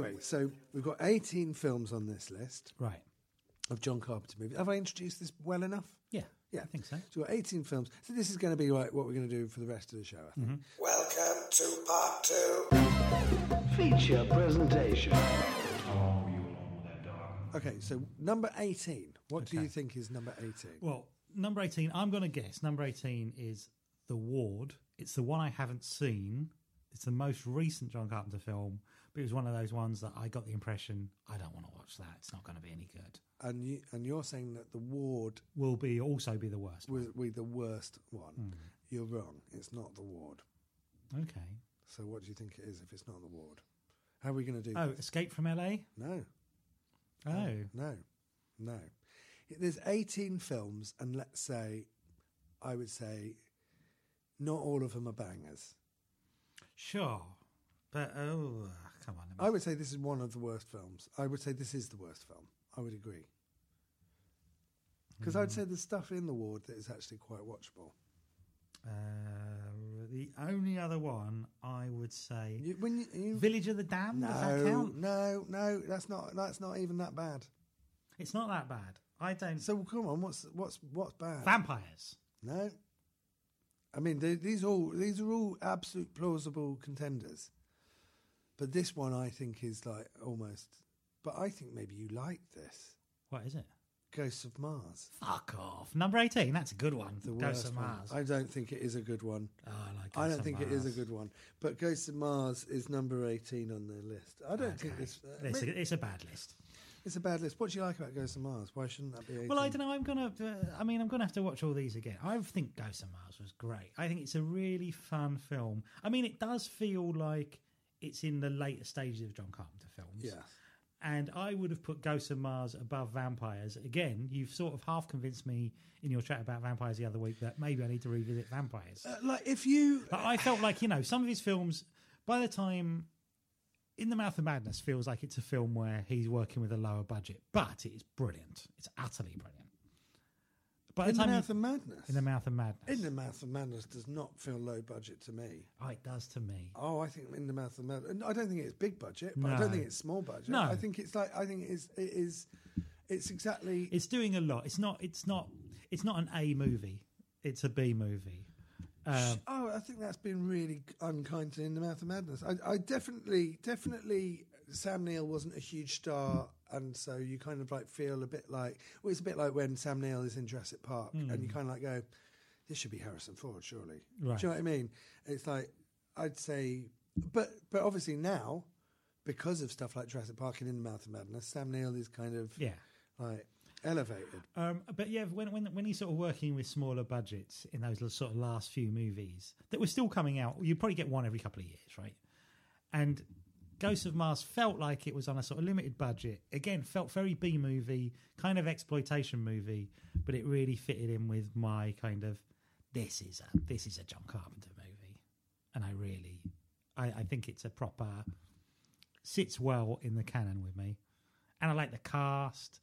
But anyway, so we've got 18 films on this list Right. of John Carpenter movies. Have I introduced this well enough? Yeah. Yeah, I think so. So we've got 18 films. So this is going to be like what we're going to do for the rest of the show, I think. Mm-hmm. Welcome to part two. Feature presentation. Okay, so number 18. What do you think is number 18? Well, number 18, I'm going to guess number 18 is The Ward. It's the one I haven't seen. It's the most recent John Carpenter film, but it was one of those ones that I got the impression I don't want to watch that. It's not going to be any good. And, you, and you're saying that The Ward Will be also be the worst. will be the worst one. Hmm. You're wrong. It's not The Ward. Okay. So what do you think it is if it's not The Ward? How are we going to do Oh, this? Escape from LA? No. Oh. No, no. There's 18 films, and let's say, I would say, not all of them are bangers. Sure. But, oh, come on. I would say this is one of the worst films. I would say this is the worst film. I would agree. Because I'd say there's stuff in the ward that is actually quite watchable. Uh, the only other one I would say You, when you, you, Village of the Damned. does that no, count? no, no, that's not that's not even that bad. It's not that bad. I don't. So come on, what's what's what's bad? Vampires. No. I mean, they, these all these are all absolute plausible contenders, but this one I think is like almost. But I think maybe you like this What is it? Ghosts of Mars. Fuck off. Number 18. That's a good one. The Ghosts worst of one. Mars. I don't think it is a good one. oh, I like Ghosts I don't think it is a good one. But Ghosts of Mars is number eighteen on the list. I don't think this. Uh, it's, a, it's a bad list. it's a bad list. What do you like about Ghosts of Mars? Why shouldn't that be? 18? Well, I don't know. I'm gonna. Uh, I mean, I'm gonna have to watch all these again. I think Ghosts of Mars was great. I think it's a really fun film. I mean, it does feel like it's in the later stages of John Carpenter films. Yeah. And I would have put Ghosts of Mars above Vampires. Again, you've sort of half convinced me in your chat about Vampires the other week that maybe I need to revisit Vampires. Uh, like if you. But I felt like, you know, some of his films, by the time In the Mouth of Madness feels like it's a film where he's working with a lower budget, but it is brilliant. It's utterly brilliant. By in the time you- mouth of madness. In the Mouth of Madness. In the mouth of madness does not feel low budget to me. oh, it does to me. Oh, I think in the mouth of madness. I don't think it's big budget, but I don't think it's small budget. No. I think it's like I think it is. It is. It's exactly. It's doing a lot. It's not. It's not. It's not an A movie. It's a B movie. Um, oh, I think that's been really unkind to In the Mouth of Madness. I, I definitely, definitely, Sam Neill wasn't a huge star, and so you kind of like feel a bit like, well, it's a bit like when Sam Neill is in Jurassic Park, and you kind of like go, this should be Harrison Ford, surely. Right. Do you know what I mean? It's like I'd say, but but obviously now, because of stuff like Jurassic Park and In the Mouth of Madness, Sam Neill is kind of yeah. like elevated. Um, but yeah, when, when when he's sort of working with smaller budgets in those sort of last few movies that were still coming out, you probably get one every couple of years, right? And Ghosts of Mars felt like it was on a sort of limited budget. Again, felt very B movie, kind of exploitation movie, but it really fitted in with my kind of this is a this is a John Carpenter movie, and I really, I, I think it's a proper sits well in the canon with me, and I like the cast.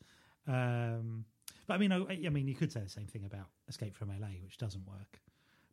Um, but I mean, I, I mean, you could say the same thing about Escape from LA, which doesn't work.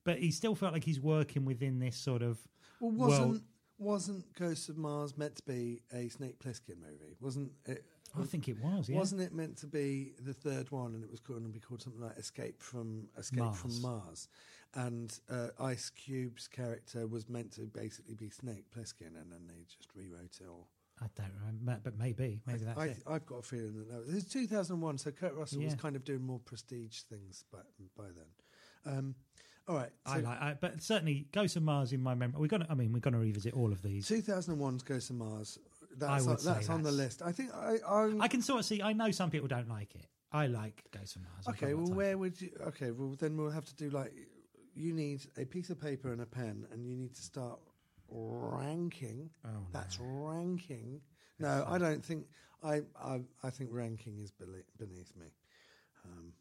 But he still felt like he's working within this sort of Well, world. Wasn't Ghosts of Mars meant to be a Snake Plissken movie? Wasn't it? I think it was. Yeah. Wasn't it meant to be the third one, and it was going to be called something like Escape from Escape Mars. from Mars? And uh, Ice Cube's character was meant to basically be Snake Plissken, and then they just rewrote it all. I don't remember, but maybe, maybe that's I, it. I've got a feeling that was, it's 2001, so Kurt Russell was kind of doing more prestige things by, by then. Um, all right, so I like, I, but certainly Ghosts of Mars in my memory. We're gonna, I mean, we're gonna revisit all of these. 2001's Ghosts to Mars. That's, I would on, that's say on the list. I think I. I'm, I can sort of see. I know some people don't like it. I like Ghosts of Mars. Okay, well, where would you? Okay, well, then we'll have to do like. You need a piece of paper and a pen, and you need to start ranking. Oh, no. That's ranking. No, I don't think. I I, I think ranking is beneath me. Um,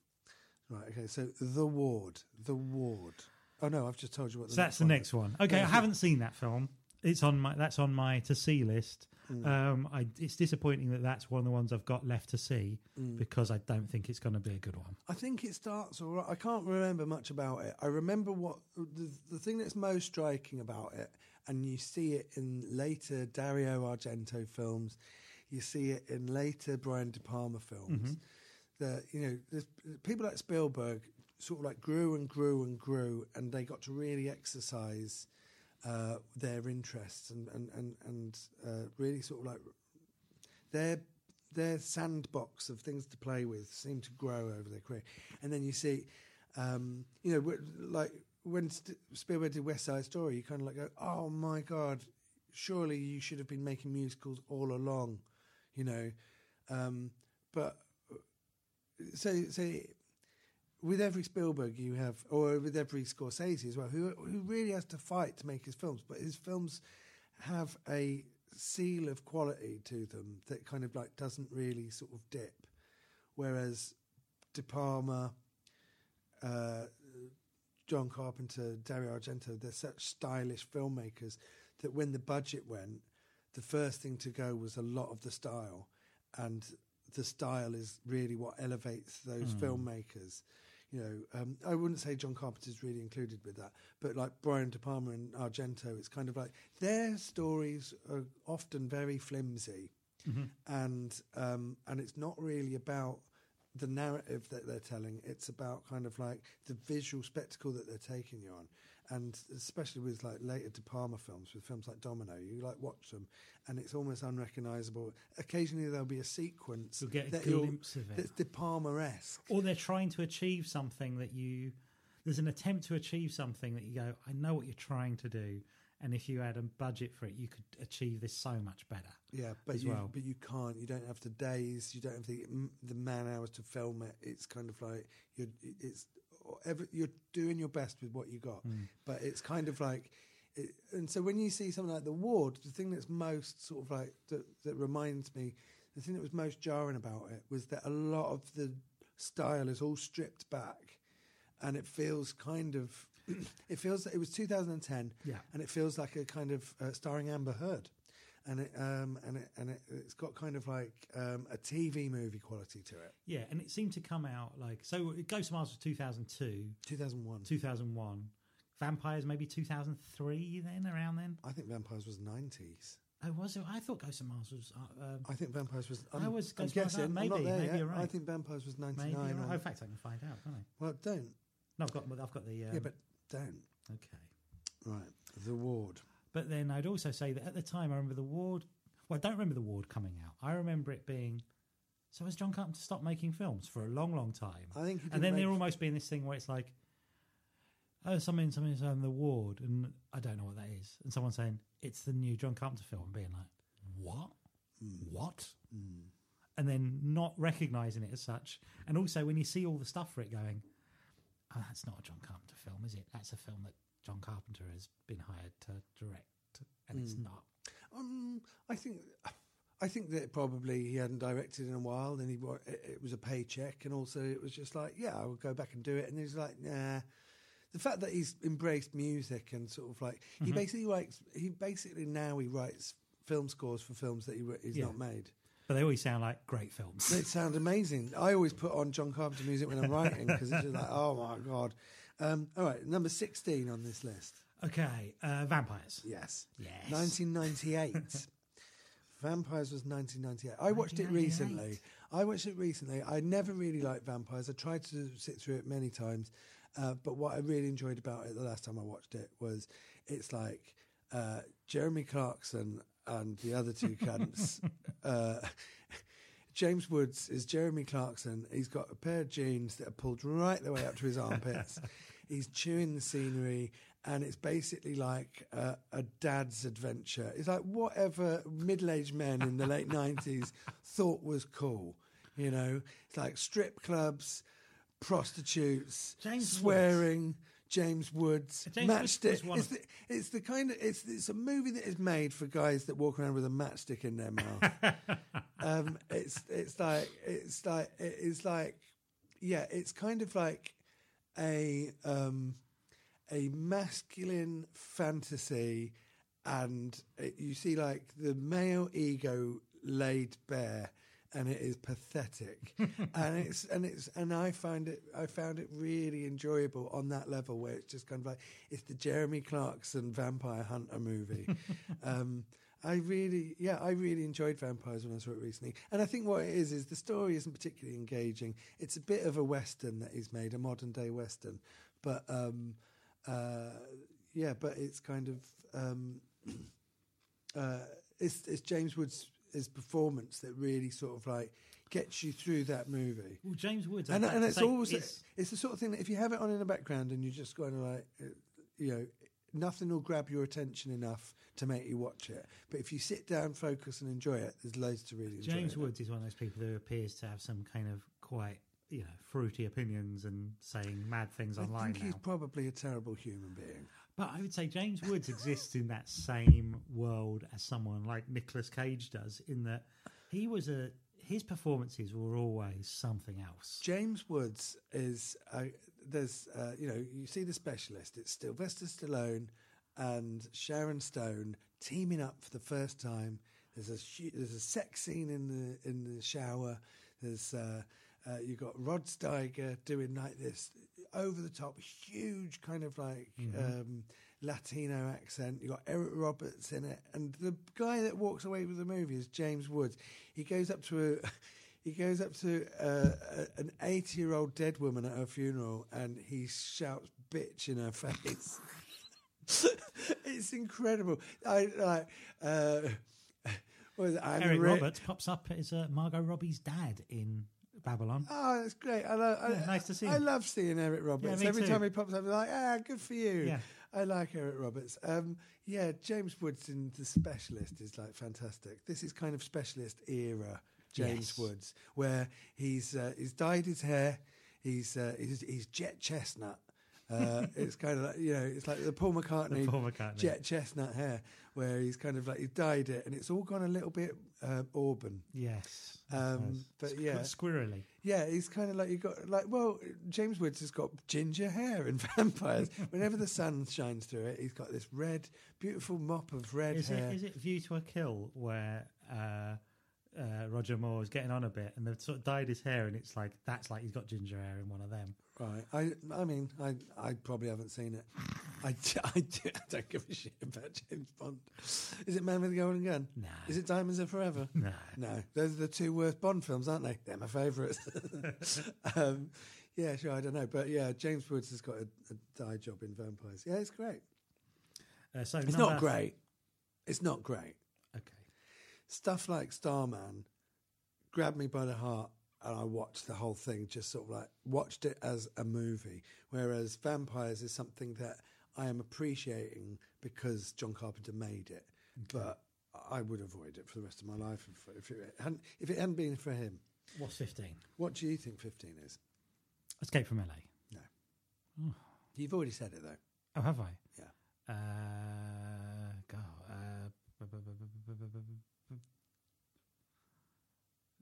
right. Okay. So the ward. The ward. Oh no, I've just told you what. The So that's the next one. Okay, Yeah, I haven't seen that film. It's on my that's on my to see list. Mm. Um, I, it's disappointing that that's one of the ones I've got left to see Mm. because I don't think it's going to be a good one. I think it starts all right. I can't remember much about it. I remember what the, the thing that's most striking about it, and you see it in later Dario Argento films. You see it in later Brian De Palma films. That you know, people like Spielberg sort of like grew and grew and grew, and they got to really exercise uh, their interests and and and, and uh, really sort of like their their sandbox of things to play with seemed to grow over their career. And then you see, um, you know, like when St- Spielberg did West Side Story, you kind of like go, "Oh my god, surely you should have been making musicals all along," you know. Um, but so so with every Spielberg you have, or with every Scorsese as well, who who really has to fight to make his films, but his films have a seal of quality to them that kind of like doesn't really sort of dip, whereas De Palma, uh, John Carpenter, Dario Argento, they're such stylish filmmakers that when the budget went, the first thing to go was a lot of the style, and the style is really what elevates those filmmakers. You know, um, I wouldn't say John Carpenter's really included with that, but like Brian De Palma and Argento, it's kind of like their stories are often very flimsy, and um, and it's not really about the narrative that they're telling. It's about kind of like the visual spectacle that they're taking you on, and especially with like later De Palma films, with films like Domino, you like watch them, and it's almost unrecognisable. Occasionally there'll be a sequence You'll get a glimpse of it. that's De Palma esque. or they're trying to achieve something that you there's an attempt to achieve something that you go i know what you're trying to do and if you had a budget for it you could achieve this so much better Yeah, but as you well. but you can't. You don't have the days. You don't have the the man hours to film it. It's kind of like you're it's every, you're doing your best with what you got. Hmm. But it's kind of like, it, and so when you see something like the ward, the thing that's most sort of like that, that reminds me, the thing that was most jarring about it was that a lot of the style is all stripped back, and it feels kind of. It feels it was 2010, Yeah. and it feels like a kind of uh, starring Amber Heard, and it um, and it and it, it's got kind of like um, a TV movie quality to it. yeah and it seemed to come out like so ghost of mars was 2002 2001. 2001 vampires maybe 2003 then around then I think Vampires was 90s. oh was it i thought ghost of mars was uh, um, I think Vampires was. I'm, I was I'm Ghost of Mars, guessing. maybe, I'm not there maybe yet. you're right. I think Vampires was 99. right. Oh, in fact i can find out can't i well, don't. no i've got i've got the um, yeah, but don't. okay Right. The Ward. But then I'd also say that at the time, I remember the ward. Well, I don't remember the ward coming out. I remember it being. So has John Carpenter stopped making films for a long, long time? I think and then make- there almost being this thing where it's like, oh, something, something's on the ward, and I don't know what that is, and someone saying it's the new John Carpenter film, and being like, what, Hmm. what, and then not recognizing it as such, and also when you see all the stuff for it, going, oh, that's not a John Carpenter film, is it? That's a film that John Carpenter has been hired to direct, and Hmm. it's not. Um, I think. I think that probably he hadn't directed in a while. and he it, it was a paycheck, and also it was just like, yeah, I would go back and do it. And he's like, nah. The fact that he's embraced music and sort of like he basically writes, he basically now he writes film scores for films that he, he's Yeah. not made. But they always sound like great films. They sound amazing. I always put on John Carpenter music when I'm writing because it's just like, oh my god. Um, all right, number sixteen on this list. Okay, uh, vampires. Yes. Yes. 1998. Vampires was 1998. I watched it recently. I watched it recently. I never really liked Vampires. I tried to sit through it many times. Uh, but what I really enjoyed about it the last time I watched it was it's like uh, Jeremy Clarkson and the other two cunts. uh, James Woods is Jeremy Clarkson. He's got a pair of jeans that are pulled right the way up to his armpits. He's chewing the scenery, and it's basically like a, a dad's adventure. It's like whatever middle-aged men in the late nineties thought was cool. You know, it's like strip clubs, prostitutes, James swearing. James Woods, James matchstick. one It's the, it's the kind of it's it's a movie that is made for guys that walk around with a matchstick in their mouth. um, it's it's like it's like it's like yeah, it's kind of like a um, a masculine fantasy, and it, you see like the male ego laid bare, and it is pathetic, and it's and it's and I find it I found it really enjoyable on that level where it's just kind of like it's the Jeremy Clarkson Vampire Hunter movie. um, I really, yeah, I really enjoyed Vampires when I saw it recently, and I think what it is is the story isn't particularly engaging. It's a bit of a western that he's made, a modern day western, but um, uh, yeah, but it's kind of um, uh, it's, it's James Woods' his performance that really sort of like gets you through that movie. Well, James Woods, And, and it's always is- it's the sort of thing that if you have it on in the background and you're just going of like uh, you know nothing will grab your attention enough to make you watch it. But if you sit down, focus, and enjoy it, there's loads to really enjoy. James. Woods is one of those people who appears to have some kind of quite you know fruity opinions and saying mad things I online think he's now. probably a terrible human being. But I would say James Woods exists in that same world as someone like Nicolas Cage does, in that he was a his performances were always something else. James Woods is uh, there's uh, you know you see the specialist. It's Sylvester Stallone and Sharon Stone teaming up for the first time. There's a there's a sex scene in the in the shower. There's uh, uh, you got Rod Steiger doing like this over the top, huge kind of like um, Latino accent. You've got Eric Roberts in it, and the guy that walks away with the movie is James Woods. He goes up to a he goes up to uh, a, an 80 year old dead woman at her funeral and he shouts bitch in her face. it's incredible. I like. Uh, what is it? I'm Eric re- Roberts pops up as uh, Margot Robbie's dad in Babylon. Oh, that's great. I love, I, Yeah, nice to see I him. love seeing Eric Roberts. me Every too. time he pops up, I'm like, ah, good for you. Yeah. I like Eric Roberts. Um, yeah, James Woods in The Specialist is like fantastic. This is kind of specialist era James Yes. Woods, where he's uh, he's dyed his hair, he's uh, he's, he's jet chestnut. Uh, it's kind of like you know, it's like the Paul McCartney, Paul McCartney. jet chestnut hair, where he's kind of like he dyed it, and it's all gone a little bit uh, auburn. Yes, Um, but yeah. squirrely. Yeah, he's kind of like you got like well, James Woods has got ginger hair in vampires. Whenever the sun shines through it, he's got this red, beautiful mop of red Is hair. it, is it View to a Kill where uh, uh, Roger Moore is getting on a bit and they've sort of dyed his hair and it's like that's like he's got ginger hair in one of them. Right. I I mean, I I probably haven't seen it. I, I don't give a shit about James Bond. Is it Man with the Golden Gun? No. Is it Diamonds Are Forever? No. No. Those are the two worst Bond films, aren't they? They're my favourites. um, yeah, sure. I don't know, but yeah, James Woods has got a, a dye job in Vampires. Yeah, it's great. Uh, so It's not great. It's not great. Okay. stuff like Starman grabbed me by the heart and I watched the whole thing, just sort of like watched it as a movie. Whereas Vampires is something that I am appreciating because John Carpenter made it. But I would avoid it for the rest of my life if, if, it, hadn't, if it hadn't been for him. What's 15? What do you think 15 is? Escape from LA. No. You've already said it though. Oh, have I? Yeah. Uh, God. Uh,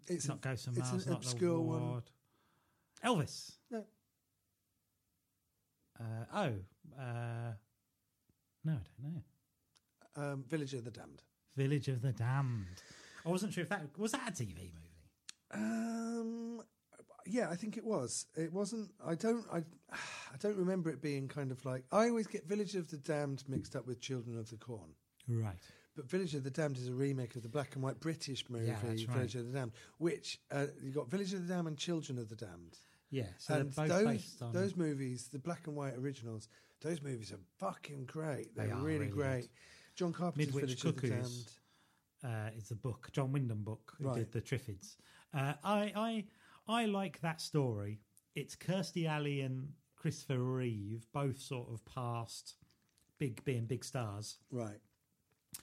It's not Ghost of it's an not obscure one. Elvis. No. Uh, oh. Uh, no, I don't know. um, Village of the Damned. Village of the Damned. I wasn't sure if that was that a TV movie. Um, yeah, I think it was. It wasn't. I don't. I. I don't remember it being kind of like. I always get Village of the Damned mixed up with Children of the Corn. Right. But Village of the Damned is a remake of the black and white British movie Yeah, right. Village of the Damned, which uh, you got Village of the Damned and Children of the Damned. Yeah. So and both those based on those movies, the black and white originals, those movies are fucking great. They're They really, really great. good. John Carpenter's Midwich Village of the Damned. Uh, is the book John Wyndham book who Right. did the Triffids. Uh, I I I like that story. It's Kirstie Alley and Christopher Reeve, both sort of past big being big stars. Right.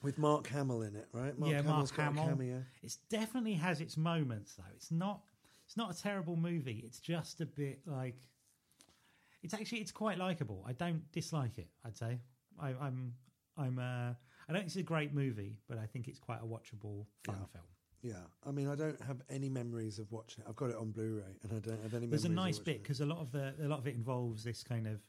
With Mark Hamill in it, right? yeah, Hamill's Mark Hamill. It definitely has its moments though. It's not it's not a terrible movie. It's just a bit like it's actually it's quite likable. I don't dislike it. I'd say I, I'm I'm uh, I don't think it's a great movie, but I think it's quite a watchable fun Yeah. film. Yeah, I mean, I don't have any memories of watching it. I've got it on Blu-ray, and I don't have any. There's a nice of bit because a lot of the a lot of it involves this kind of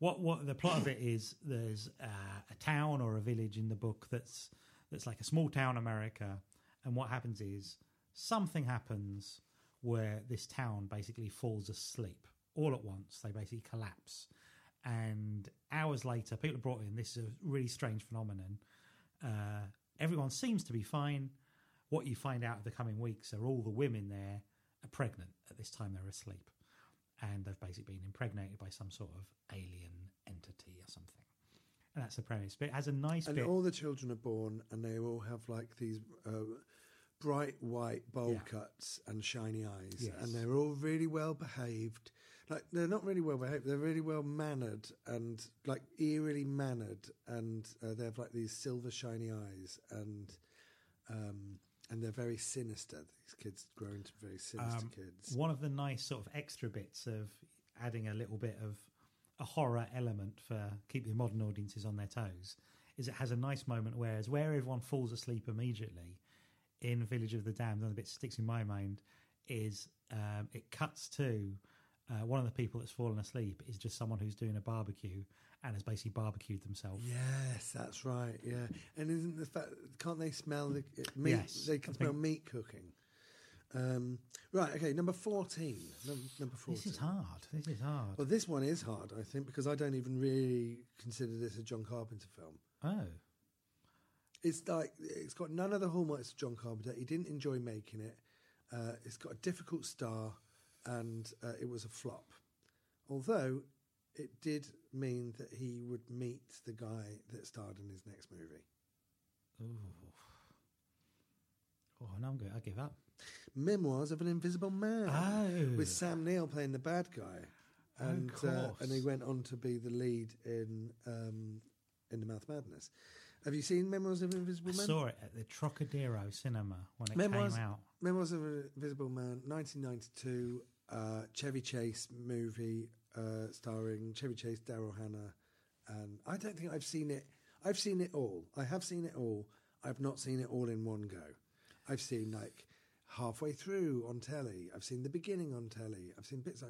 what what the plot of it is. There's uh, a town or a village in the book that's that's like a small town America, and what happens is something happens where this town basically falls asleep all at once. They basically collapse. And hours later, people are brought in. This is a really strange phenomenon. Uh, everyone seems to be fine. What you find out in the coming weeks are all the women there are pregnant at this time they're asleep. And they've basically been impregnated by some sort of alien entity or something. And that's the premise. But it has a nice and bit. all the children are born, and they all have like these uh, bright white bowl Yeah. cuts and shiny eyes, Yes. and they're all really well behaved. Like they're not really well behaved; they're really well mannered and like eerily mannered, and uh, they have like these silver shiny eyes, and um, and they're very sinister. These kids grow into very sinister Um, kids. One of the nice sort of extra bits of adding a little bit of a horror element for keeping modern audiences on their toes is it has a nice moment whereas where everyone falls asleep immediately in Village of the Damned, and the bit that sticks in my mind is um, it cuts to uh, one of the people that's fallen asleep is just someone who's doing a barbecue and has basically barbecued themselves. Yes, that's right. Yeah, and isn't the fact can't they smell the meat? Yes, they can I smell think- meat cooking. Um, right. Okay. Number fourteen. Num- number fourteen. This is hard. This is hard. Well, this one is hard, I think, because I don't even really consider this a John Carpenter film. oh, It's like it's got none of the hallmarks of John Carpenter. He didn't enjoy making it. Uh, it's got a difficult star, and uh, it was a flop. Although it did mean that he would meet the guy that starred in his next movie. Ooh. Oh, no, I'm good. I give up. Memoirs of an Invisible Man Oh. with Sam Neill playing the bad guy, and uh, and he went on to be the lead in um, in the Mouth Madness. Have you seen Memoirs of an Invisible Man? I Man? saw it at the Trocadero Cinema when it Memoirs, came out. Memoirs of an Invisible Man, 1992, uh, Chevy Chase movie uh, starring Chevy Chase, Daryl Hannah, and I don't think I've seen it. I've seen it all. I have seen it all. I've not seen it all in one go. I've seen like halfway through on telly. I've seen the beginning on telly. I've seen bits.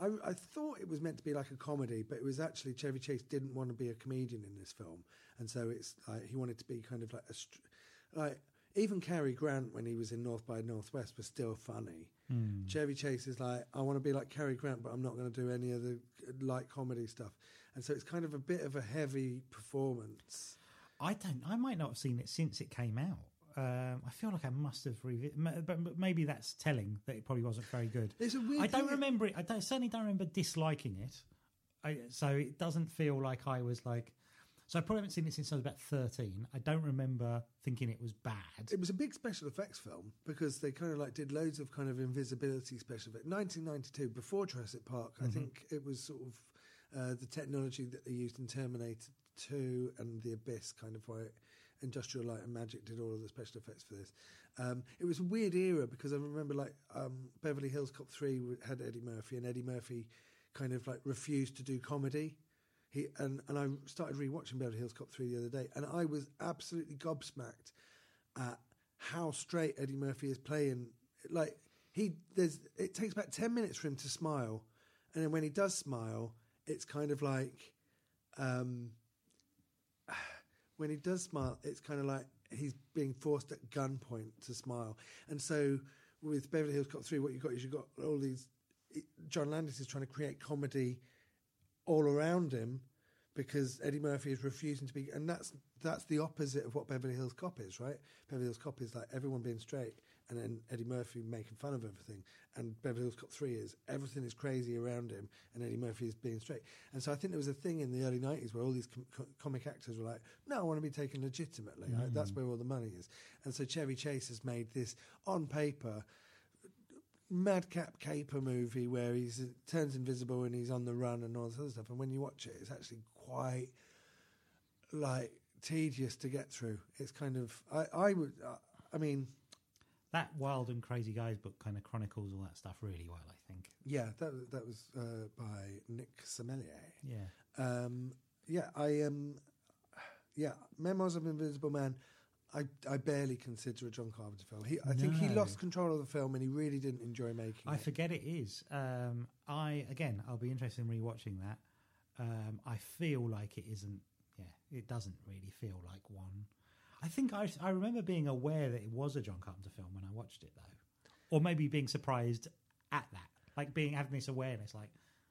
I, I thought it was meant to be like a comedy, but it was actually Chevy Chase didn't want to be a comedian in this film, and so it's like he wanted to be kind of like a like even Cary Grant when he was in North by Northwest was still funny. Chevy Chase is like, I want to be like Cary Grant, but I'm not going to do any of the light comedy stuff, and so it's kind of a bit of a heavy performance. I don't. I might not have seen it since it came out. Um, I feel like I must have revi- but, but maybe that's telling that it probably wasn't very good. It's a weird I don't remember it. I don't, certainly don't remember disliking it. I, so it doesn't feel like I was like. So I probably haven't seen it since I was about thirteen. I don't remember thinking it was bad. It was a big special effects film because they kind of like did loads of kind of invisibility special effects. 1992, before Jurassic Park, I think it was sort of uh, the technology that they used in Terminator 2 and The Abyss, kind of why Industrial Light and Magic did all of the special effects for this. Um, it was a weird era because I remember like um, Beverly Hills Cop 3 had Eddie Murphy, and Eddie Murphy kind of like refused to do comedy. He and, and I started rewatching Beverly Hills Cop 3 the other day, and I was absolutely gobsmacked at how straight Eddie Murphy is playing. Like he, there's it takes about ten minutes for him to smile, and then when he does smile, it's kind of like, um, when he does smile, it's kind of like he's being forced at gunpoint to smile. And so with Beverly Hills Cop three, what you have got is you've got all these. John Landis is trying to create comedy all around him because Eddie Murphy is refusing to be, and that's that's the opposite of what Beverly Hills Cop is, right? Beverly Hills Cop is like everyone being straight, and then Eddie Murphy making fun of everything, and Beverly Hills Cop Three is everything is crazy around him, and Eddie Murphy is being straight. And so I think there was a thing in the early '90s where all these com- co- comic actors were like, "No, I want to be taken legitimately. I, that's mm. where all the money is." And so Chevy Chase has made this on paper madcap caper movie where he turns invisible and he's on the run and all this other stuff. And when you watch it, it's actually quite like tedious to get through. It's kind of I I would uh, I mean that Wild and Crazy Guys book kind of chronicles all that stuff really well. I think. yeah that that was uh, by Nick Semlyen. Yeah. Um, yeah, I um, yeah, Memoirs of Invisible Man. I, I barely consider a John Carpenter film. He, I think he No. lost control of the film and he really didn't enjoy making it. I it. forget it is. Um, I again, I'll be interested in rewatching that. Um, I feel like it isn't. Yeah, it doesn't really feel like one. I think I I remember being aware that it was a John Carpenter film when I watched it though. or maybe being surprised at that, like being having this awareness, like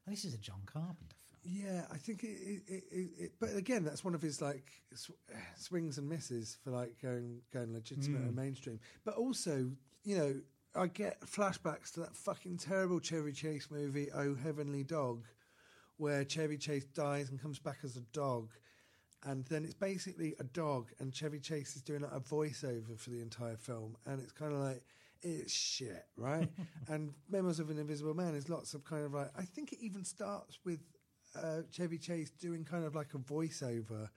oh, this is a John Carpenter film. Yeah, I think it, it, it, it, but again, that's one of his like sw- swings and misses for like going going legitimate hmm. and mainstream. But also, you know, I get flashbacks to that fucking terrible Chevy Chase movie, Oh Heavenly Dog, where Chevy Chase dies and comes back as a dog. And then it's basically a dog, and Chevy Chase is doing like a voiceover for the entire film, and it's kind of like it's shit, right? and Memoirs of an Invisible Man is lots of kind of like I think it even starts with uh, Chevy Chase doing kind of like a voiceover,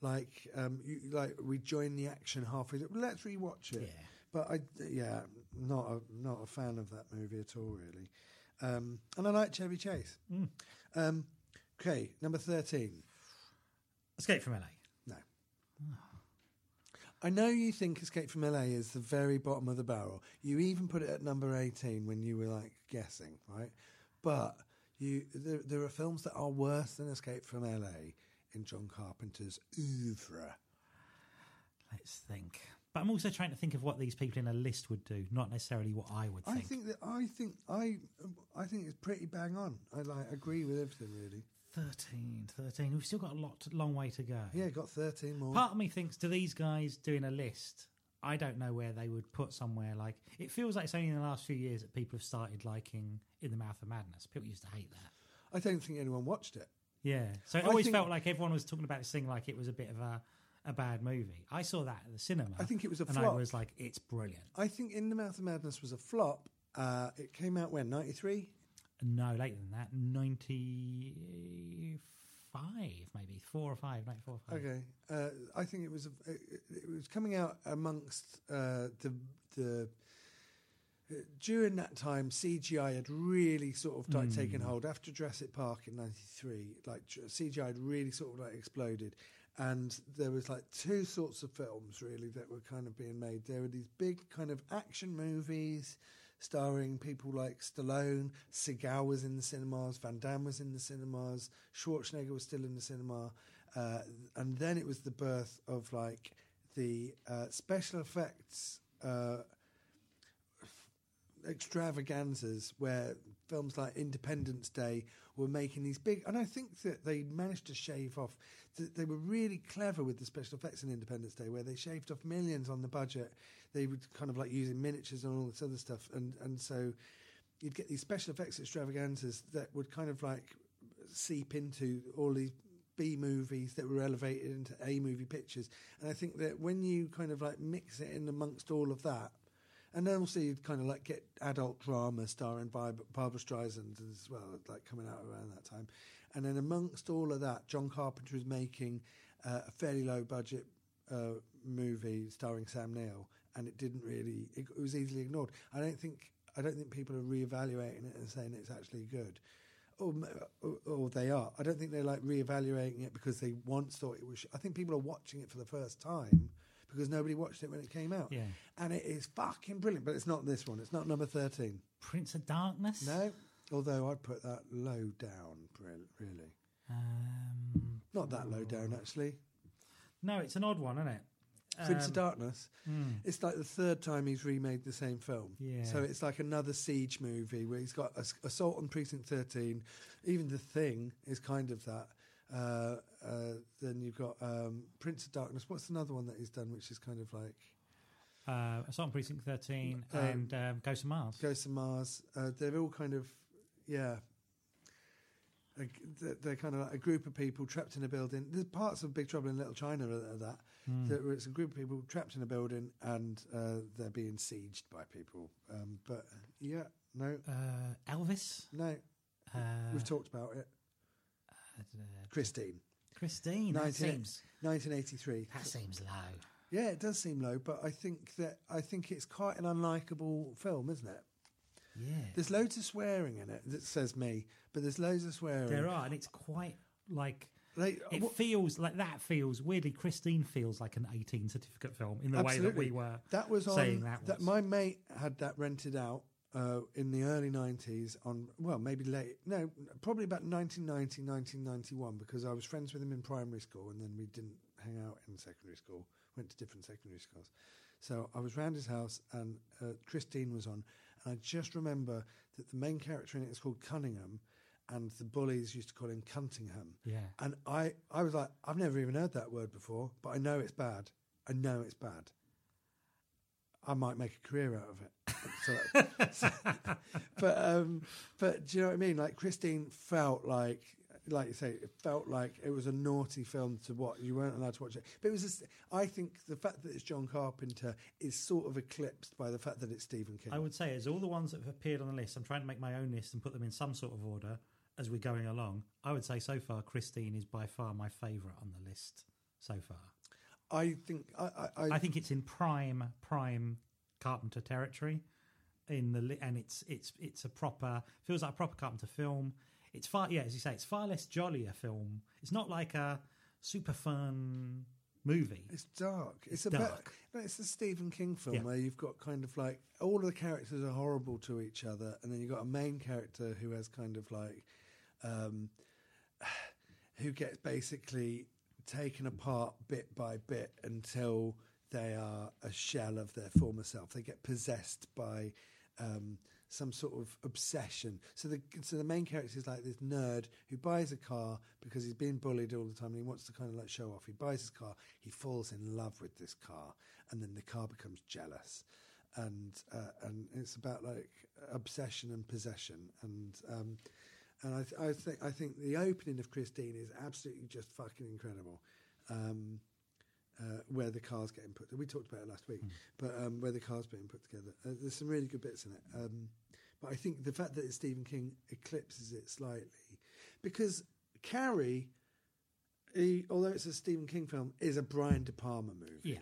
like um, you, like we join the action halfway. through. Let's rewatch it. Yeah. But I yeah, not a not a fan of that movie at all, really. Um, and I like Chevy Chase. Um, okay, number thirteen. Escape from LA. No. I know you think Escape from LA is the very bottom of the barrel. You even put it at number 18 when you were like guessing, right? But you there, there are films that are worse than Escape from LA in John Carpenter's oeuvre. Let's think. But I'm also trying to think of what these people in a list would do, not necessarily what I would think. I think that I think I I think it's pretty bang on. I like agree with everything really. 13, 13. We've still got a lot, long way to go. Yeah, got 13 more. Part of me thinks, do these guys doing a list? I don't know where they would put somewhere like. It feels like it's only in the last few years that people have started liking In the Mouth of Madness. People used to hate that. I don't think anyone watched it. Yeah. So it I always think- felt like everyone was talking about this thing like it was a bit of a, a bad movie. I saw that at the cinema. I think it was a flop. and I was like, it's brilliant. I think In the Mouth of Madness was a flop. Uh, it came out when 93. No, later than that. 95, maybe. Four or five, 94 five. Okay, uh, I think it was a, it, it was coming out amongst uh, the the during that time CGI had really sort of like taken hold after Jurassic Park in '93. Like CGI had really sort of like exploded, and there was like two sorts of films really that were kind of being made. There were these big kind of action movies. Starring people like Stallone, Seagal was in the cinemas, Van Damme was in the cinemas, Schwarzenegger was still in the cinema, uh, and then it was the birth of like the uh, special effects uh, extravaganzas where films like Independence Day were making these big, and I think that they managed to shave off. th- They were really clever with the special effects in Independence Day, where they shaved off millions on the budget. They would kind of like using miniatures and all this other stuff, and and so you'd get these special effects extravaganzas that would kind of like seep into all these B movies that were elevated into A movie pictures. And I think that when you kind of like mix it in amongst all of that, and then also you'd kind of like get adult drama starring Barbra Streisand as well, like coming out around that time. And then amongst all of that, John Carpenter is making uh, a fairly low budget uh, movie starring Sam Neill, and it didn't really. It, it was easily ignored. I don't think. I don't think people are reevaluating it and saying it's actually good. Or, or, they are. I don't think they're like reevaluating it because they once thought it was. sh- I think people are watching it for the first time because nobody watched it when it came out. Yeah. And it is fucking brilliant, but it's not this one. It's not number 13. Prince of Darkness? No, although I'd put that low down, re- really. Um, Not that low down, actually. no, it's an odd one, isn't it? Prince of Um, Darkness. It's like the third time he's remade the same film. Yeah. So it's like another siege movie where he's got Assault on Precinct 13. Even The Thing is kind of that. Uh, uh, then you've got um, Prince of Darkness. What's another one that he's done, which is kind of like Uh, Assault on Precinct 13 Um, and um, Ghost of Mars. Ghosts of Mars. Uh, they're all kind of, yeah. A they're- kind of like a group of people trapped in a building. There's parts of Big Trouble in Little China are are that. That it's a group of people trapped in a building and uh, they're being sieged by people. Um, but yeah, no, Uh, Elvis. no. Uh, We've talked about it. Uh, Christine, Christine. That 19 seems, 1983. that seems low. Yeah, it does seem low, but I think that I think it's quite an unlikable film, isn't it? Yeah. There's loads of swearing in it. That says me, but there's loads of swearing. There are, and it's quite like. Like, It what- feels like that feels weirdly. Christine feels like an 18 certificate film in the way that we were That was on. saying that was. my mate had that rented out uh, in the early nineties. On well, maybe late. No, probably about 1990, 1991, because I was friends with him in primary school, and then we didn't hang out in secondary school. Went to different secondary schools. So I was round his house, and uh, Christine was on, And I just remember that the main character in it is called Cunningham, and the bullies used to call him Cuntingham. Yeah. And I, I was like, I've never even heard that word before, but I know it's bad. I know it's bad. I might make a career out of it. So, so- but um, but do you know what I mean? Like Christine felt like, like you say, it felt like it was a naughty film to watch. You weren't allowed to watch it. But it was. Just, I think the fact that it's John Carpenter is sort of eclipsed by the fact that it's Stephen King. I would say, as all the ones that have appeared on the list, I'm trying to make my own list and put them in some sort of order as we're going along. I would say so far, Christine is by far my favourite on the list so far. I think I, I, I, I think it's in prime prime Carpenter territory. In the and it's it's it's a proper feels like a proper Carpenter film. It's far yeah, as you say, it's far less jolly a film. It's not like a super fun movie. It's dark. It's, It's dark. No, it's a Stephen King film Yeah. where you've got kind of like all of the characters are horrible to each other, and then you've got a main character who has kind of like, um, who gets basically taken apart bit by bit until they are a shell of their former self. They get possessed by. Um, some sort of obsession. So the so the main character is like this nerd who buys a car because he's been bullied all the time and he wants to kind of like show off. He buys his car, he falls in love with this car, and then the car becomes jealous, and uh, and it's about like obsession and possession, and um, and I, th- I think I think the opening of Christine is absolutely just fucking incredible. Um, uh, where the car's getting put. We talked about it last week, but um, where the car's being put together. Uh, there's some really good bits in it. Um, but I think the fact that it's Stephen King eclipses it slightly because Carrie, he, although it's a Stephen King film, is a Brian De Palma movie. Yeah.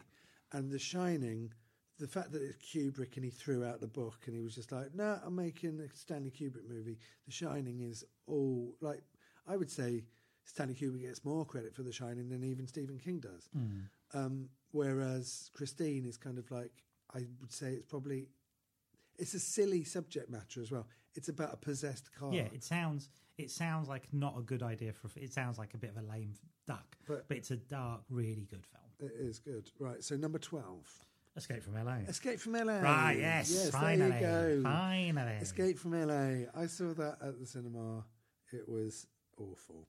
And The Shining, the fact that it's Kubrick and he threw out the book and he was just like, no, I'm making a Stanley Kubrick movie. The Shining is all like, I would say Stanley Kubrick gets more credit for The Shining than even Stephen King does. Um, whereas Christine is kind of like, I would say it's probably, it's a silly subject matter as well. It's about a possessed car. Yeah, it sounds it sounds like not a good idea for. It sounds like a bit of a lame duck, But- but, it's a dark, really good film. It is good. Right. So number 12. Escape from LA. Escape from LA. Right, yes, yes finally, There you go. finally. Escape from LA. I saw that at the cinema. It was awful.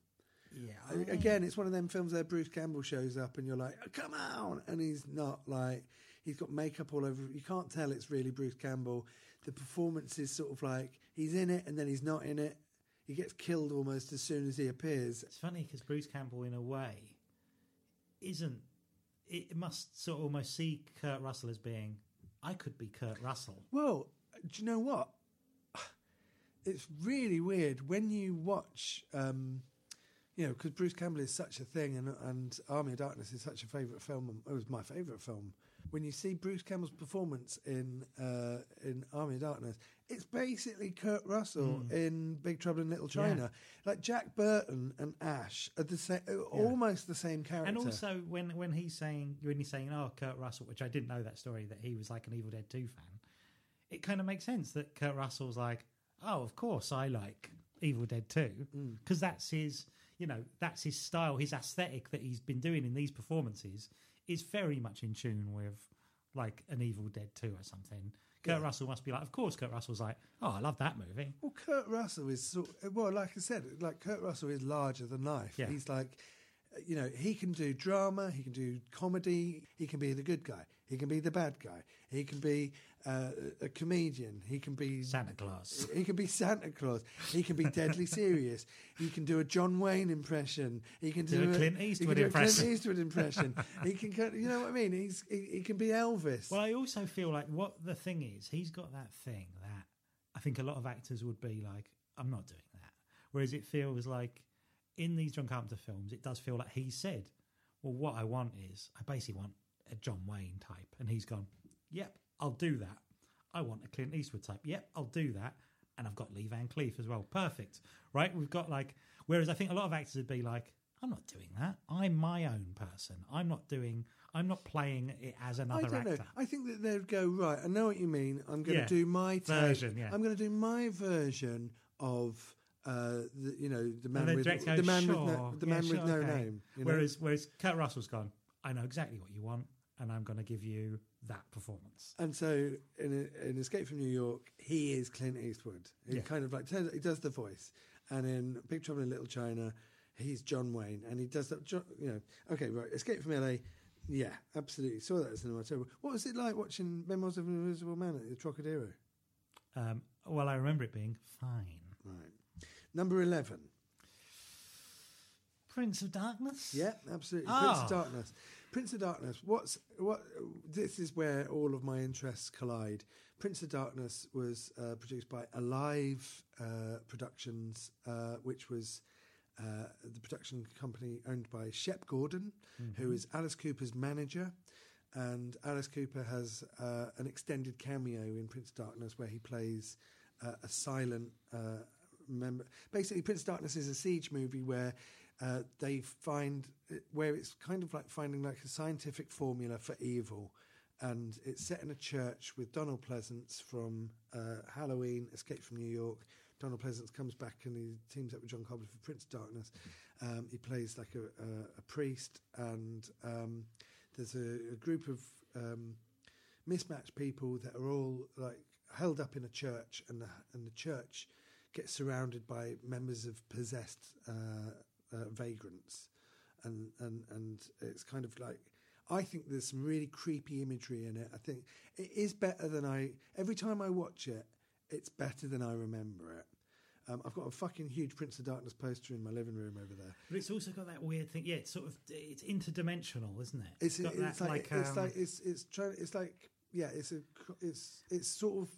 Yeah, I- Again, it's one of them films where Bruce Campbell shows up and you're like, oh, come on. And he's not like, he's got makeup all over. You can't tell it's really Bruce Campbell. The performance is sort of like he's in it and then he's not in it. He gets killed almost as soon as he appears. It's funny because Bruce Campbell, in a way, isn't. It must sort of almost see Kurt Russell as being. I could be Kurt Russell. Well, do you know what? It's really weird when you watch, um, you know, because Bruce Campbell is such a thing, and and Army of Darkness is such a favourite film. It was my favourite film. When you see Bruce Campbell's performance in uh, in Army of Darkness, it's basically Kurt Russell hmm. in Big Trouble in Little China. Like Jack Burton and Ash are the same, uh, almost the same character. And also when when he's saying when he's saying oh Kurt Russell, which I didn't know that story that he was like an Evil Dead Two fan, it kind of makes sense that Kurt Russell's like oh of course I like Evil Dead Two hmm. because that's his you know that's his style, his aesthetic that he's been doing in these performances is very much in tune with like an Evil Dead Two or something. Kurt Russell must be like, of course, Kurt Russell's like, oh, I love that movie. Well, Kurt Russell is sort well, like I said, like Kurt Russell is larger than life. Yeah. He's like, you know, he can do drama, he can do comedy, he can be the good guy, he can be the bad guy, he can be uh, a comedian, he can be Santa Claus. He can be Santa Claus. He can be deadly serious. He can do a John Wayne impression. He can do, Do a Clint Eastwood do impression. Clint Eastwood impression. he can, you know what I mean? He's he, he can be Elvis. Well, I also feel like what the thing is, he's got that thing that I think a lot of actors would be like, I'm not doing that. Whereas it feels like in these John Carpenter films, it does feel like he said, well, what I want is, I basically want a John Wayne type. And he's gone, yep, I'll do that. I want a Clint Eastwood type. Yep, I'll do that. And I've got Lee Van Cleef as well. Perfect. Right? We've got like, whereas I think a lot of actors would be like, I'm not doing that. I'm my own person. I'm not doing, I'm not playing it as I another know. actor. I think that they'd go right. I know what you mean. I'm going to Yeah. do my take. Version, yeah. I'm going to do my version of uh, the you know the man with goes, the man sure, with no, the yeah, man sure, with no okay. name. you know? Whereas, whereas Kurt Russell's gone, I know exactly what you want, and I'm going to give you that performance. And so in, in Escape from New York, he is Clint Eastwood. He Yeah. kind of like turns- he does the voice, and in Big Trouble in Little China, he's John Wayne, and he does that. You know, okay, right. Escape from L.A. Yeah, absolutely. Saw that at cinema. Terrible. What was it like watching Memoirs of an Invisible Man at the Trocadero? Um, well, I remember it being fine. Right. Number eleven. Prince of Darkness? Yeah, absolutely. Ah. Prince of Darkness. Prince of Darkness. What's what? This is where all of my interests collide. Prince of Darkness was uh, produced by Alive uh, Productions, uh, which was uh, the production company owned by Shep Gordon, who is Alice Cooper's manager. And Alice Cooper has uh, an extended cameo in Prince of Darkness where he plays uh, a silent uh, member. Basically, Prince of Darkness is a siege movie where uh, they find where it's kind of like finding like a scientific formula for evil, and it's set in a church with Donald Pleasence from uh, Halloween, Escape from New York. Donald Pleasence comes back and he teams up with John Carpenter for Prince of Darkness. Um, he plays like a, a, a priest, and um, there's a, a group of um, mismatched people that are all like held up in a church, and the, and the church gets surrounded by members of possessed uh, uh, vagrants, and and and it's kind of like. I think there's some really creepy imagery in it. I think it is better than I. Every time I watch it, it's better than I remember it. Um, I've got a fucking huge Prince of Darkness poster in my living room over there. But it's also got that weird thing. Yeah, it's sort of it's interdimensional, isn't it? It's got it's that, like, it's um, like it's it's trying it's like yeah it's a it's it's sort of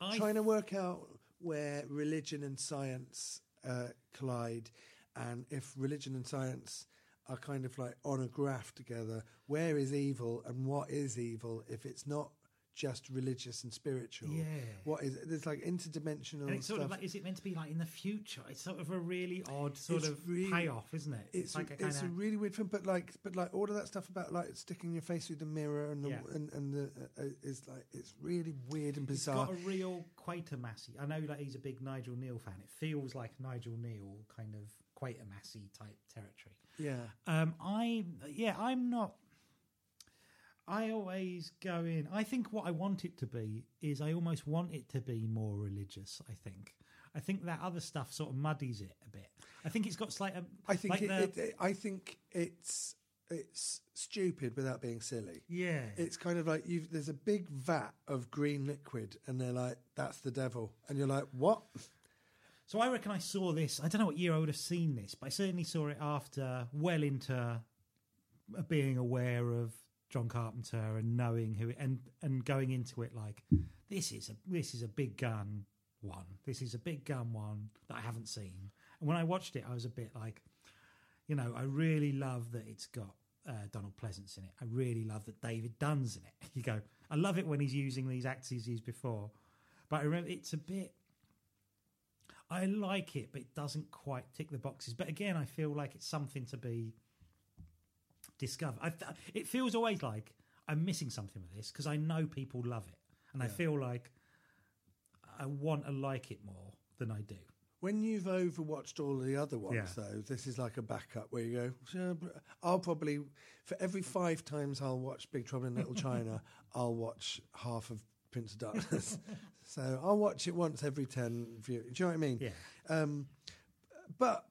I trying to work out where religion and science uh, collide, and if religion and science are kind of like on a graph together, where is evil and what is evil if it's not just religious and spiritual? Yeah. what is it? There's like interdimensional and it's sort stuff. of like, is it meant to be like in the future? It's sort of a really odd sort It's of really- payoff, isn't it? it's like a it's a really weird film, but like but like all of that stuff about like sticking your face through the mirror and the, Yeah. and, and the uh, uh, is like it's really weird and It's bizarre. got a real Quatermassy. I know that he's a big Nigel Kneale fan. It feels like Nigel Kneale kind of Quatermassy type territory. yeah, Um, I yeah, I'm not. I always go in. I think what I want it to be is I almost want it to be more religious. I think. I think that other stuff sort of muddies it a bit. I think it's got slight. Um, I think like it, the- it, it- I think it's it's stupid without being silly. yeah. It's kind of like you've, there's a big vat of green liquid, and they're like, "That's the devil," and you're like, "What?" So I reckon I saw this. I don't know what year I would have seen this, but I certainly saw it after, well into uh, being aware of John Carpenter and knowing who and and going into it like this is a this is a big gun one. This is a big gun one that I haven't seen. And when I watched it, I was a bit like, you know, I really love that it's got uh, Donald Pleasence in it. I really love that David Dunn's in it. You go, I love it when he's using these actors he's used before, but I remember it's a bit. I like it, but it doesn't quite tick the boxes. But again, I feel like it's something to be discovered. I it feels always like I'm missing something with this because I know people love it, and I feel like I want to like it more than I do. When you've overwatched all the other ones, Yeah. though, this is like a backup where you go. "So, I'll probably for every five times I'll watch Big Trouble in Little China, I'll watch half of Prince of Darkness. so I'll watch it once every ten view. Do you know what I mean? Yeah. Um, but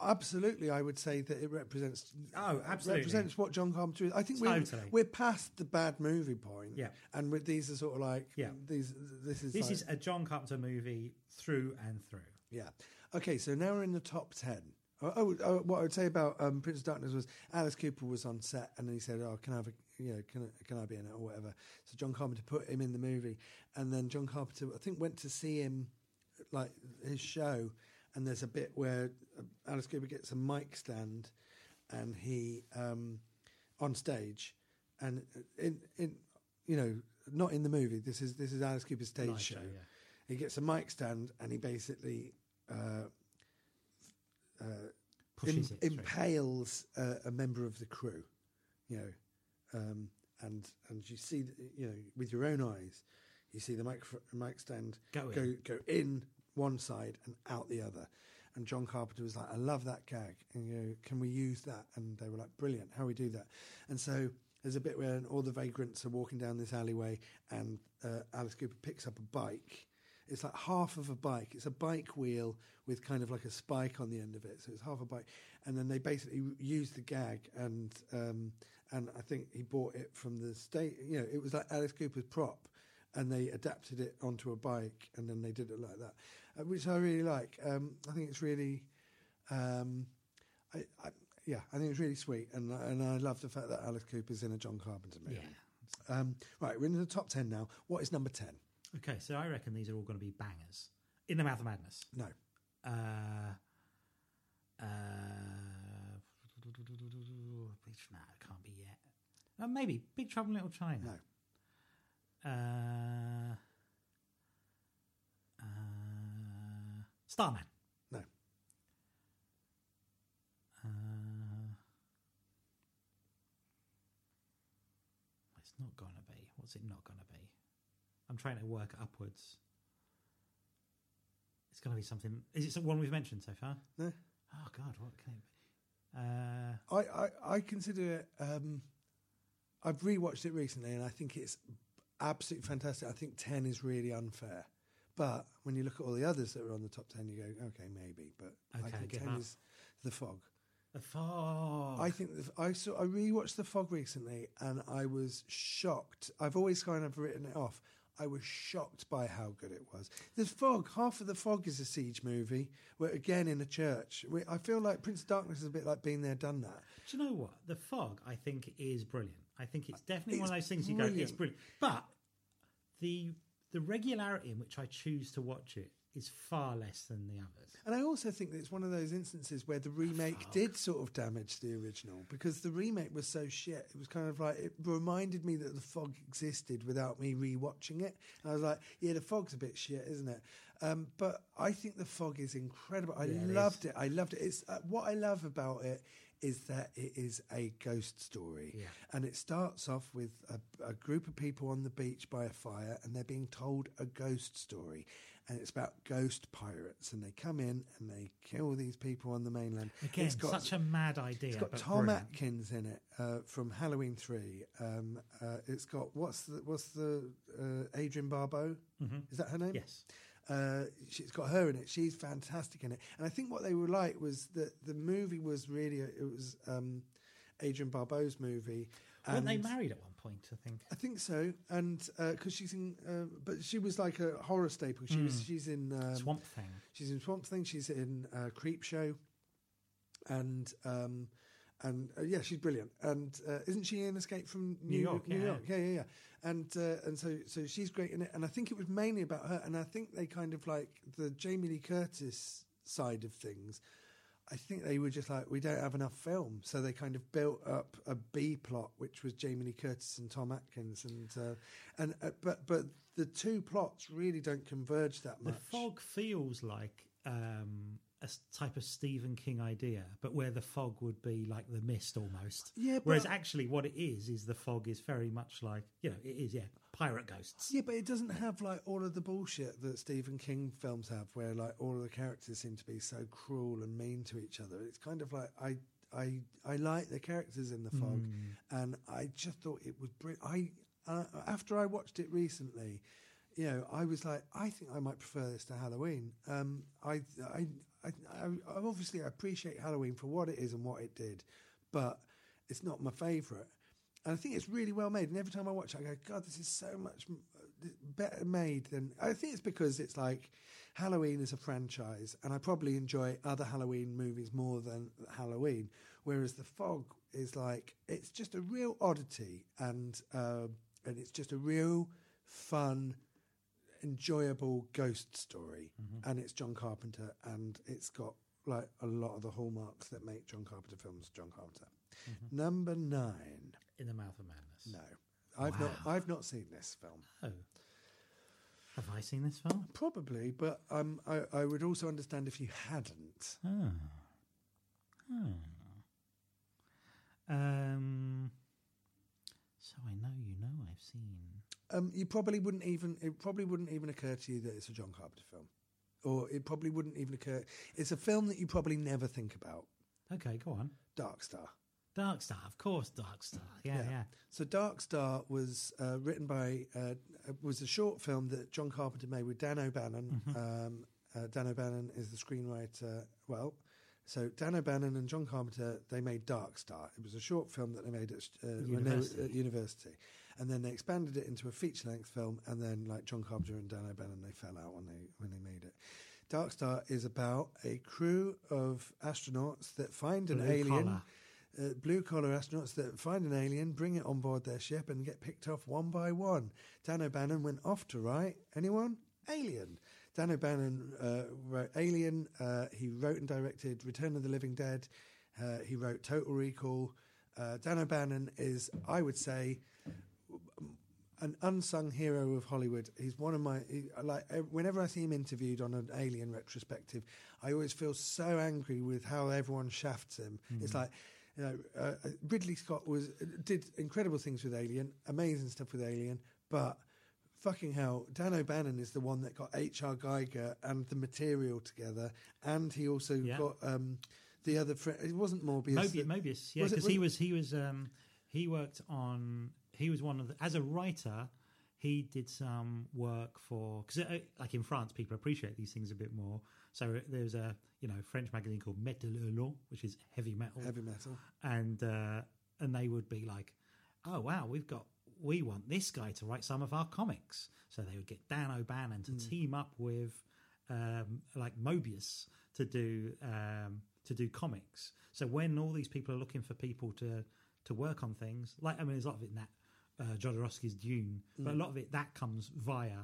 absolutely, I would say that it represents. Oh, absolutely. represents what John Carpenter is. I think Totally. we're, we're past the bad movie point. Yeah. and with these are sort of like Yeah. these. This is This like- is a John Carpenter movie through and through. yeah. Okay, so now we're in the top 10. Oh, oh, oh, what I would say about um, Prince of Darkness was Alice Cooper was on set and then he said, "Oh, can I have a, you know, can I, can I be in it or whatever?" So John Carpenter put him in the movie, and then John Carpenter, I think, went to see him, like his show, and there's a bit where uh, Alice Cooper gets a mic stand, and he um, on stage, and in in you know not in the movie. This is this is Alice Cooper's stage Live show. show, yeah. He gets a mic stand and he basically uh, uh, im- impales uh, a member of the crew, you know, um, and and you see, you know, with your own eyes, you see the mic mic stand Go go in. go in one side and out the other. And John Carpenter was like, "I love that gag," and you know, can we use that? And they were like, "Brilliant! How we do that?" And so There's a bit where all the vagrants are walking down this alleyway, and uh, Alice Cooper picks up a bike. It's like half of a bike. It's a bike wheel with kind of like a spike on the end of it. So it's half a bike, and then they basically use the gag, and um, and I think he bought it from the state. You know, it was like Alice Cooper's prop, and they adapted it onto a bike, and then they did it like that, uh, which I really like. Um, I think it's really. Um, I, I, yeah, I think it's really sweet, and and I love the fact that Alice Cooper's in a John Carpenter movie. Yeah. Um, right, we're in the top ten now. What is number ten? Okay, so I reckon these are all going to be bangers. In the Mouth of Madness. No, Uh, uh, no, it can't be yet. Uh, maybe Big Trouble in Little China. no, Uh, uh, Starman. no. Uh, it's not going to be. What's it not going to be? I'm trying to work upwards. It's going to be something. Is it the one we've mentioned so far? No. Oh God, what can it be? Uh, I, I, I consider it. Um, I've rewatched it recently, and I think it's absolutely fantastic. I think ten is really unfair, but when you look at all the others that are on the top ten, you go, okay, maybe. But I think ten up. is the fog. the fog. I think the, I saw I rewatched the fog recently, and I was shocked. I've always kind of written it off. I was shocked by how good it was. The fog, half of the fog is a siege movie. We're again in a church. We, I feel like Prince of Darkness is a bit like being there, done that. Do you know what? The fog, I think, is brilliant. I think it's definitely one of those things you go, it's brilliant. brilliant. But the the regularity in which I choose to watch it is far less than the others. And I also think that it's one of those instances where the remake did sort of damage the original because the remake was so shit. It was kind of like it reminded me that the fog existed without me rewatching it. And I was like, yeah, the fog's a bit shit, isn't it? Um, but I think the fog is incredible. I Yeah, loved is. it. I loved it. It's uh, what I love about it is that it is a ghost story. Yeah. And it starts off with a, a group of people on the beach by a fire, and they're being told a ghost story. And it's about ghost pirates, and they come in and they kill these people on the mainland. Again, it's got, such a mad idea. it's got but Tom brilliant. Atkins in it uh, from Halloween Three. Um, uh, it's got what's the what's the uh, Adrienne Barbeau? Is that her name? Mm-hmm. Yes. Uh, she's got her in it. She's fantastic in it. And I think what they were like was that the movie was really it was um, Adrienne Barbeau's movie. Weren't they married at one point, I think? I think so, and because she's in, uh, but she was like a horror staple. She was, she's in um, Swamp Thing. She's in Swamp Thing. She's in uh, Creepshow, and um, and uh, yeah, she's brilliant. And uh, isn't she in Escape from New, New York, New yeah. York, yeah, yeah, yeah. And uh, and so so she's great in it. And I think it was mainly about her. And I think they kind of like the Jamie Lee Curtis side of things. I think they were just like we don't have enough film, so they kind of built up a B plot, which was Jamie Lee Curtis and Tom Atkins, and uh, and uh, but but the two plots really don't converge that much. The fog feels like um, a type of Stephen King idea, but where the fog would be like the mist almost. Yeah, Whereas actually, what it is is the fog is very much like you know it is yeah pirate ghosts. Yeah, but it doesn't have like all of the bullshit that Stephen King films have, where like all of the characters seem to be so cruel and mean to each other. It's kind of like I, I, I like the characters in the fog, and I just thought it was brilliant. I uh, after I watched it recently, you know, I was like, I think I might prefer this to Halloween. Um, I, I, I, I, I appreciate Halloween for what it is and what it did, but it's not my favourite. And I think it's really well made. And every time I watch it, I go, God, this is so much better made than. I think it's because it's like Halloween is a franchise, and I probably enjoy other Halloween movies more than Halloween. Whereas The Fog is like, it's just a real oddity, and, uh, and it's just a real fun, enjoyable ghost story. And it's John Carpenter, and it's got like a lot of the hallmarks that make John Carpenter films John Carpenter. Number nine. In the mouth of madness. No, I've not. I've not seen this film. Oh, have I seen this film? Probably, but um, I, I would also understand if you hadn't. Oh. Oh. Um. So I know you know I've seen. Um, you probably wouldn't even. It probably wouldn't even occur to you that it's a John Carpenter film, or it probably wouldn't even occur. It's a film that you probably never think about. Okay, go on. Dark Star. Dark Star, of course, Dark Star. Yeah, yeah. So Dark Star was uh, written by uh, was a short film that John Carpenter made with Dan O'Bannon. Mm-hmm. Um, uh, Dan O'Bannon is the screenwriter. Well, so Dan O'Bannon and John Carpenter they made Dark Star. It was a short film that they made at, uh, were at university, and then they expanded it into a feature length film. And then like John Carpenter and Dan O'Bannon, they fell out when they when they made it. Dark Star is about a crew of astronauts that find an Blue alien collar. uh, blue collar astronauts that find an alien, bring it on board their ship, and get picked off one by one. Dan O'Bannon went off to write anyone? Alien. Dan O'Bannon uh, wrote Alien. Uh, he wrote and directed Return of the Living Dead. Uh, he wrote Total Recall. Uh, Dan O'Bannon is, I would say, an unsung hero of Hollywood. He's one of my he, like. Whenever I see him interviewed on an Alien retrospective, I always feel so angry with how everyone shafts him. It's like. You know, uh, Ridley Scott was did incredible things with Alien, amazing stuff with Alien, but fucking hell, Dan O'Bannon is the one that got H.R. Giger and the material together, and he also Yeah. got um, the other. Fr- it wasn't Morbius. Mobius, that- Mobius, yeah, because he was he was um, he worked on he was one of the as a writer he did some work for because like in France people appreciate these things a bit more. So there's a you know French magazine called Metal Hurlant, which is heavy metal, heavy metal. and uh, and they would be like, oh wow, we've got we want this guy to write some of our comics. So they would get Dan O'Bannon to team up with um, like Mobius to do um, to do comics. So when all these people are looking for people to to work on things, like I mean, there's a lot of it in that uh, Jodorowsky's Dune, but a mm. lot of it that comes via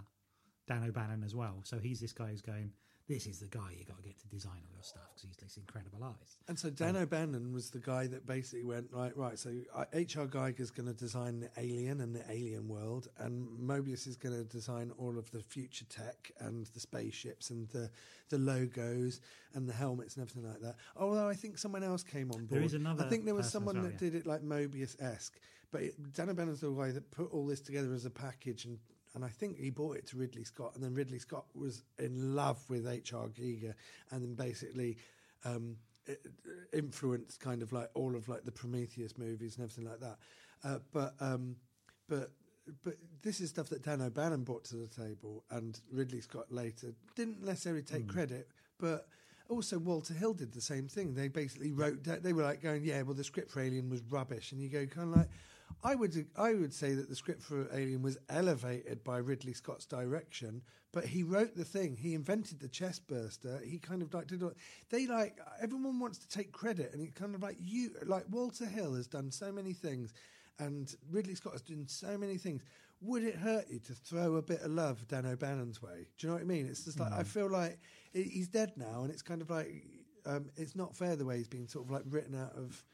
Dan O'Bannon as well. So he's this guy who's going. This is the guy you got to get to design all your stuff because he's this incredible artist. And so Dan um, O'Bannon was the guy that basically went right, right. So uh, HR Giger is going to design the alien and the alien world, and Mobius is going to design all of the future tech and the spaceships and the the logos and the helmets and everything like that. Although I think someone else came on board. There is another I think there was someone well, that yeah. did it like Mobius esque, but it, Dan O'Bannon's the guy that put all this together as a package and. And I think he bought it to Ridley Scott, and then Ridley Scott was in love with H.R. Giger, and then basically um, influenced kind of like all of like the Prometheus movies and everything like that. Uh, but um, but but this is stuff that Dan O'Bannon brought to the table, and Ridley Scott later didn't necessarily take credit, but. Also, Walter Hill did the same thing. They basically wrote. They were like going, "Yeah, well, the script for Alien was rubbish," and you go kind of like, I would I would say that the script for Alien was elevated by Ridley Scott's direction, but he wrote the thing. He invented the chest burster. He kind of like did. all- They like everyone wants to take credit, and it kind of like you like Walter Hill has done so many things, and Ridley Scott has done so many things. Would it hurt you to throw a bit of love Dan O'Bannon's way? Do you know what I mean? It's just like I feel like he's dead now, and it's kind of like um, it's not fair the way he's been sort of like written out of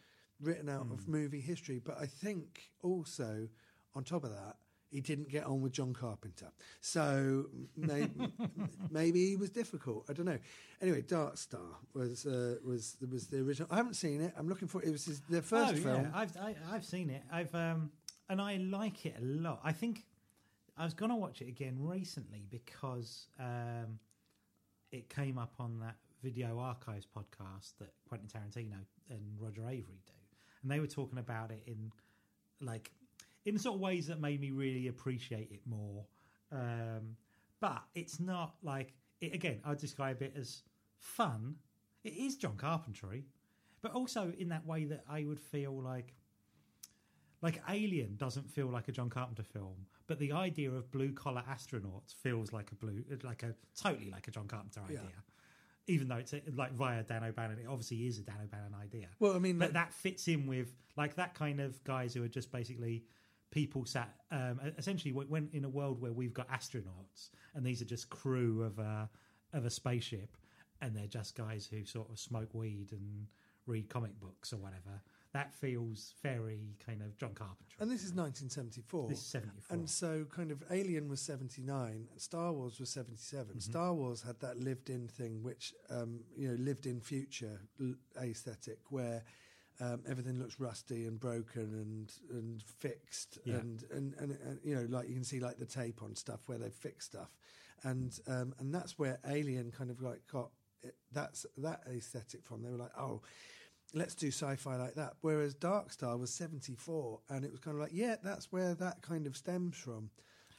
written out of movie history. But I think also on top of that, he didn't get on with John Carpenter, so maybe, maybe he was difficult. I don't know. Anyway, Dark Star was uh, was was the original. I haven't seen it. I'm looking for it. It was his, their first oh, film. Yeah, I've I, I've seen it. I've um, and I like it a lot. I think I was going to watch it again recently because um, it came up on that Video Archives podcast that Quentin Tarantino and Roger Avary do, and they were talking about it in like in sort of ways that made me really appreciate it more. Um, but it's not like it, again. I'd describe it as fun. It is John Carpentry, but also in that way that I would feel like like Alien doesn't feel like a John Carpenter film, but the idea of blue collar astronauts feels like a blue, like a totally like a John Carpenter idea. Even though it's uh, like via Dan O'Bannon, it obviously is a Dan O'Bannon idea. Well, I mean, but that fits in with like that kind of guys who are just basically people sat um, essentially when in a world where we've got astronauts and these are just crew of a of a spaceship and they're just guys who sort of smoke weed and read comic books or whatever. That feels very kind of John Carpenter. and this is 1974. This is 74. And so, kind of, Alien was 79, and Star Wars was 77. Mm-hmm. Star Wars had that lived in thing, which, um, you know, lived in future aesthetic, where um, everything looks rusty and broken and, and fixed. Yeah. And, and, and, and, you know, like you can see like the tape on stuff where they've fixed stuff. And, um, and that's where Alien kind of like got it, that's that aesthetic from. They were like, oh, let's do sci-fi like that. Whereas Dark Star was seventy four, and it was kind of like, yeah, that's where that kind of stems from.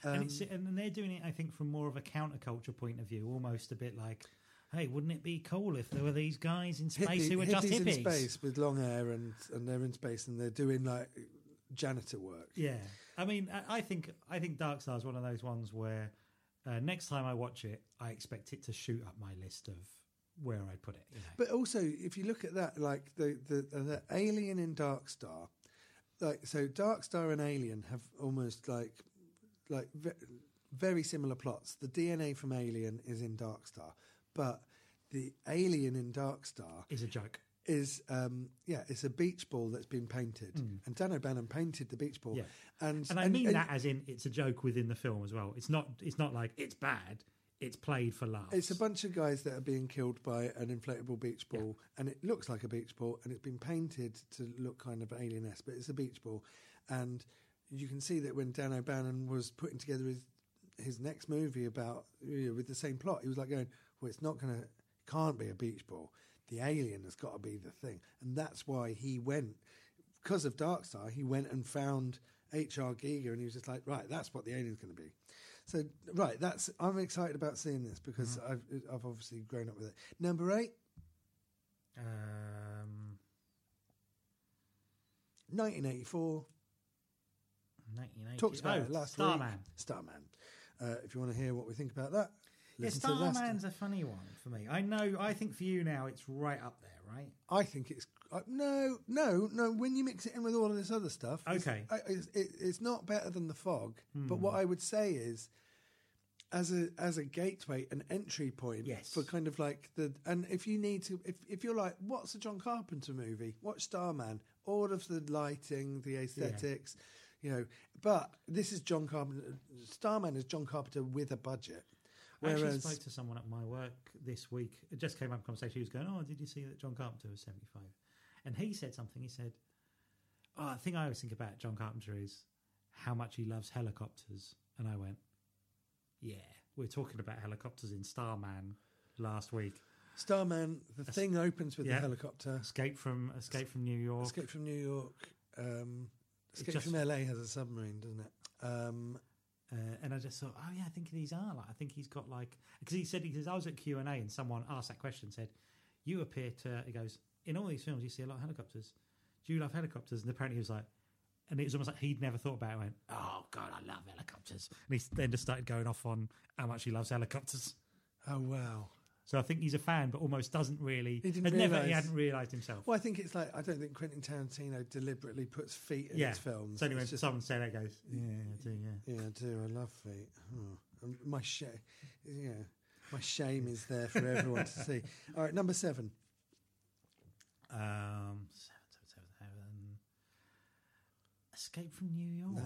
and, Um, it's, and they're doing it, I think, from more of a counterculture point of view, almost a bit like, hey, wouldn't it be cool if there were these guys in space hippie- who were just hippies hippies? in space with long hair, and and they're in space and they're doing like janitor work. Yeah, I mean, I, I think I think Dark Star is one of those ones where uh, next time I watch it, I expect it to shoot up my list of where I'd put it. You know? But also, if you look at that, like the the, the alien in Dark Star, like so, Dark Star and Alien have almost like like ve- very similar plots. The DNA from Alien is in Dark Star, but the alien in Dark Star is a joke. is um yeah it's a beach ball that's been painted and Dan O'Bannon painted the beach ball. Yeah. and And I mean that as in it's a joke within the film as well. It's not. It's not like it's bad. It's played for laughs. It's a bunch of guys that are being killed by an inflatable beach ball, and it looks like a beach ball, and it's been painted to look kind of alien-esque, but it's a beach ball. And you can see that when Dan O'Bannon was putting together his his next movie about you know, with the same plot, he was like going, "Well, it's not going to, can't be a beach ball. The alien has got to be the thing," and that's why he went because of Dark Star. He went and found H.R. Giger, and he was just like, "Right, that's what the alien's going to be." So right, that's I'm excited about seeing this because I've I've obviously grown up with it. Number eight, um, 1984. 1980. Talked about oh, it last Starman. week. Starman. Uh, if you want to hear what we think about that, Yeah, listen to. Starman's a funny one for me. I know. I think for you now, it's right up there, right? I think it's uh, no, no, no. When you mix it in with all of this other stuff, Okay. It's, it, it's not better than the fog. But Hmm. what I would say is, as a as a gateway, an entry point Yes. for kind of like the and if you need to, if if you're like, what's a John Carpenter movie? Watch Starman. All of the lighting, the aesthetics, you know. But this is John Carpenter. Starman is John Carpenter with a budget. I actually spoke to someone at my work this week. It just came up in conversation. He was going, "Oh, did you see that John Carpenter was seventy-five? And he said something. He said, "Oh, the thing I always think about John Carpenter is how much he loves helicopters." And I went, "Yeah, we are talking about helicopters in Starman last week. Starman, the thing opens with yeah. the helicopter. Escape from Escape from New York. Escape from New York. Um, Escape just- from LA has a submarine, doesn't it? Um, Uh, and I just thought, oh yeah, I think these are like. I think he's got like because he said he says I was at Q and A and someone asked that question said, you appear to. He goes in all these films you see a lot of helicopters. Do you love helicopters? And apparently he was like, and it was almost like he'd never thought about it. Went, oh god, I love helicopters. And he then just started going off on how much he loves helicopters. oh wow. So I think he's a fan, but almost doesn't really. He didn't never. He hadn't realised himself. Well, I think it's like I don't think Quentin Tarantino deliberately puts feet in yeah. his films. So anyway, It's just- someone said that goes, yeah, I do, yeah. yeah, I do. I love feet. Oh, my shame, yeah, my shame is there for everyone to see. All right, number seven. Um, seven, seven, seven, seven. Escape from New York.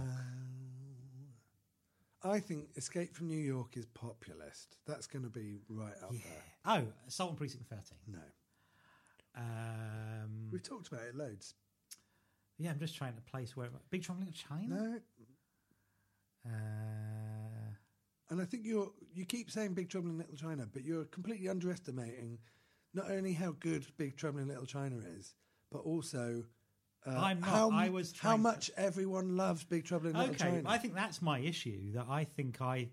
I think Escape from New York is populist. That's going to be right up there. Oh, Assault on Precinct 13. No, Um, we've talked about it loads. yeah, I'm just trying to place where. Big Trouble in Little China? No, Uh, And I think you're you keep saying Big Trouble in Little China, but you're completely underestimating not only how good Big Trouble in Little China is, but also uh, I'm not. how I was how trying to- much everyone loves Big Trouble in Little okay, China. I think that's my issue. That I think I.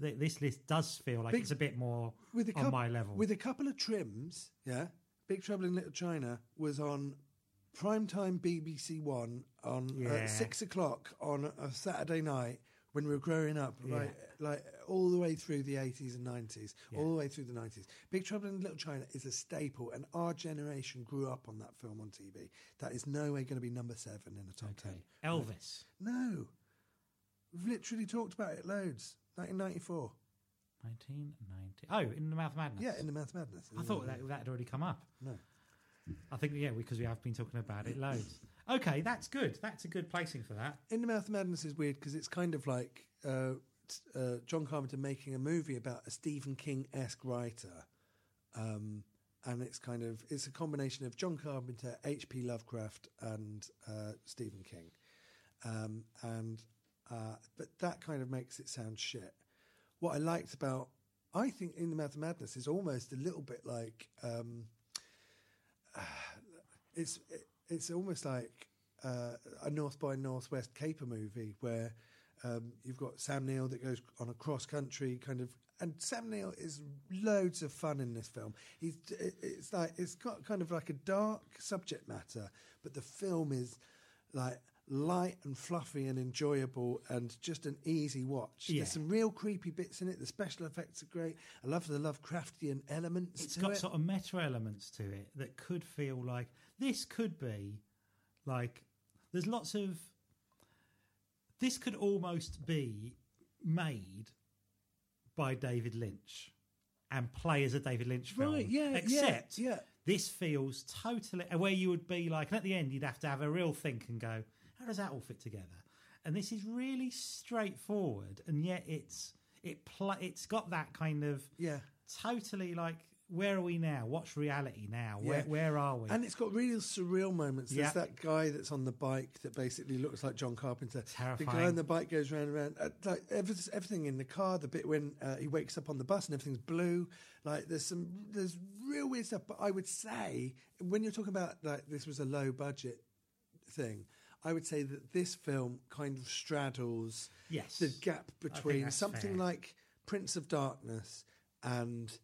Th- this list does feel like Big- it's a bit more with a on coup- my level. with a couple of trims, yeah. Big Trouble in Little China was on primetime BBC One on Yeah. at six o'clock on a Saturday night when we were growing up, like like all the way through the eighties and nineties, all the way through the nineties. Big Trouble in Little China is a staple, and our generation grew up on that film on TV. That is no way going to be number seven in the top ten. Elvis. No, we've literally talked about it loads. Nineteen ninety four. 1990. Oh, in the Mouth of Madness. Yeah, in the Math Madness. I thought that that had already come up. No. I think yeah, because we have been talking about it loads. Okay, that's good. That's a good placing for that. In the Mouth of Madness is weird because it's kind of like uh, uh, John Carpenter making a movie about a Stephen King esque writer, um, and it's kind of it's a combination of John Carpenter, H.P. Lovecraft, and uh, Stephen King, um, and uh, but that kind of makes it sound shit. What I liked about I think in the Mouth of Madness is almost a little bit like. Um, it's it, it's almost like uh, a North by Northwest caper movie where um, you've got Sam Neill that goes on a cross country kind of. And Sam Neill is loads of fun in this film. He's it- it's like it's got kind of like a dark subject matter, but the film is like light and fluffy and enjoyable and just an easy watch. Yeah. There's some real creepy bits in it. The special effects are great. I love the Lovecraftian elements. It's got it. sort of meta elements to it that could feel like this could be like there's lots of this could almost be made by David Lynch and play as a David Lynch film. Right, yeah, yeah, Except yeah. this feels totally where you would be like, and at the end you'd have to have a real think and go, how does that all fit together? And this is really straightforward, and yet it's it pl- it's got that kind of Yeah. totally like where are we now? What's reality now? Where Yeah. where are we? And it's got real surreal moments. There's Yeah. that guy that's on the bike that basically looks like John Carpenter. Terrifying. The guy on the bike goes round and round. Uh, like everything, everything in the car. The bit when uh, he wakes up on the bus and everything's blue. Like there's some there's real weird stuff. But I would say when you're talking about like this was a low budget thing, I would say that this film kind of straddles Yes. the gap between something fair. like Prince of Darkness and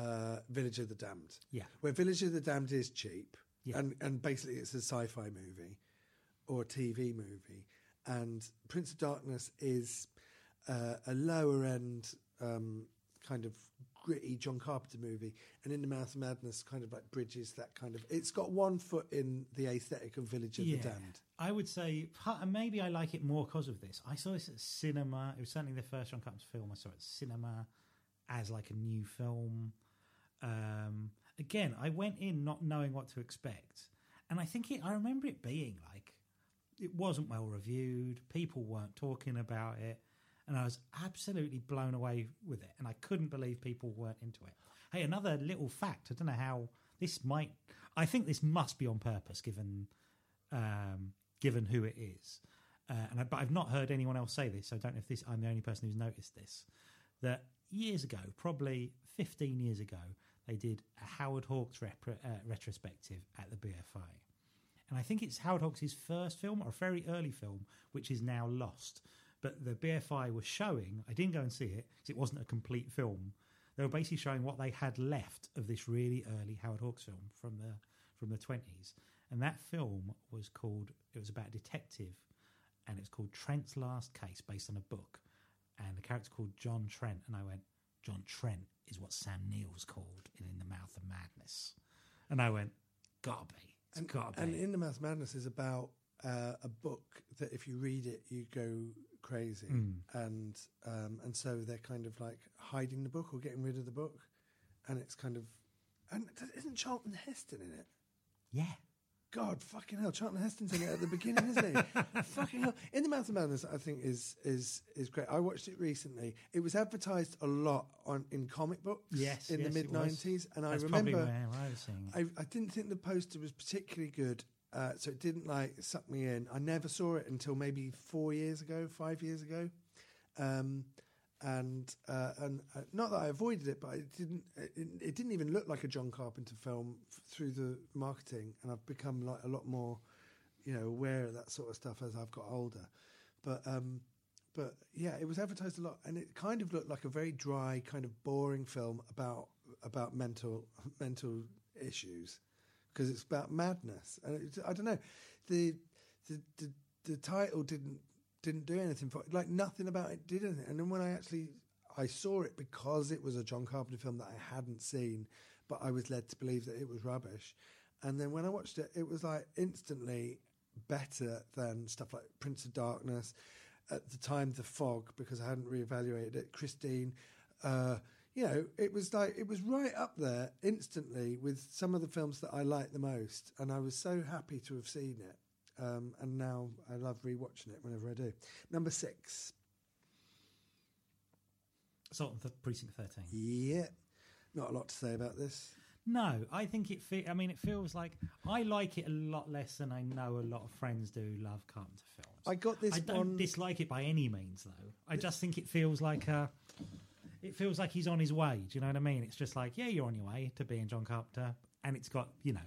uh, Village of the Damned. Yeah. Where Village of the Damned is cheap, Yeah. and and basically it's a sci-fi movie or a TV movie, and Prince of Darkness is uh, a lower end um, kind of gritty John Carpenter movie, and In the Mouth of Madness kind of like bridges that kind of. It's got one foot in the aesthetic of Village of the Damned. I would say, and maybe I like it more because of this. I saw this at cinema. It was certainly the first John Carpenter film I saw at cinema as like a new film. Um, again, I went in not knowing what to expect, and I think it. I remember it being like it wasn't well reviewed. People weren't talking about it, and I was absolutely blown away with it. And I couldn't believe people weren't into it. Hey, another little fact. I don't know how this might. I think this must be on purpose, given um, given who it is. Uh, and I, but I've not heard anyone else say this. So I don't know if this. I'm the only person who's noticed this. That years ago, probably 15 years ago, they did a Howard Hawks rep, uh, retrospective at the BFI. And I think it's Howard Hawks' first film or a very early film, which is now lost. But the BFI was showing, I didn't go and see it because it wasn't a complete film. They were basically showing what they had left of this really early Howard Hawks film from the from the twenties. And that film was called it was about a detective and it's called Trent's Last Case based on a book. And the character called John Trent. And I went, John Trent is what Sam Neill's called in In the Mouth of Madness. And I went, gotta be. It's And, gotta be. and In the Mouth of Madness is about uh, a book that if you read it, you go crazy, Hmm. and um, and so they're kind of like hiding the book or getting rid of the book, and it's kind of and isn't Charlton Heston in it? yeah. God, fucking hell, Charlton Heston's in it at the beginning, isn't he? fucking hell. In the Mouth of Madness, I think is is is great. I watched it recently. It was advertised a lot on in comic books Yes, in yes, the mid nineties, and That's I probably remember where I was seeing it. I, I didn't think the poster was particularly good, uh, so it didn't like suck me in. I never saw it until maybe four years ago, five years ago, um, and uh, and uh, not that I avoided it, but it didn't. It, it didn't even look like a John Carpenter film f- through the marketing, and I've become like a lot more, you know, aware of that sort of stuff as I've got older. But um, but yeah, it was advertised a lot, and it kind of looked like a very dry, kind of boring film about about mental mental issues because it's about madness, and it's, I don't know, the, the the the title didn't didn't do anything for like nothing about it did anything, and then when I actually I saw it because it was a John Carpenter film that I hadn't seen, but I was led to believe that it was rubbish, and then when I watched it, it was like instantly better than stuff like Prince of Darkness. At the time, The Fog, because I hadn't reevaluated it. Christine, uh, you know, it was like it was right up there instantly with some of the films that I like the most, and I was so happy to have seen it. Um, and now I love rewatching it whenever I do. Number six, of the precinct thirteen. yeah, not a lot to say about this. No, I think it. Fe- I mean, it feels like I like it a lot less than I know a lot of friends do. Love Carpenter films. I got this I don't on. dislike it by any means, though. I just think it feels like a. It feels like he's on his way. Do you know what I mean? It's just like, yeah, you're on your way to being John Carpenter, and it's got you know,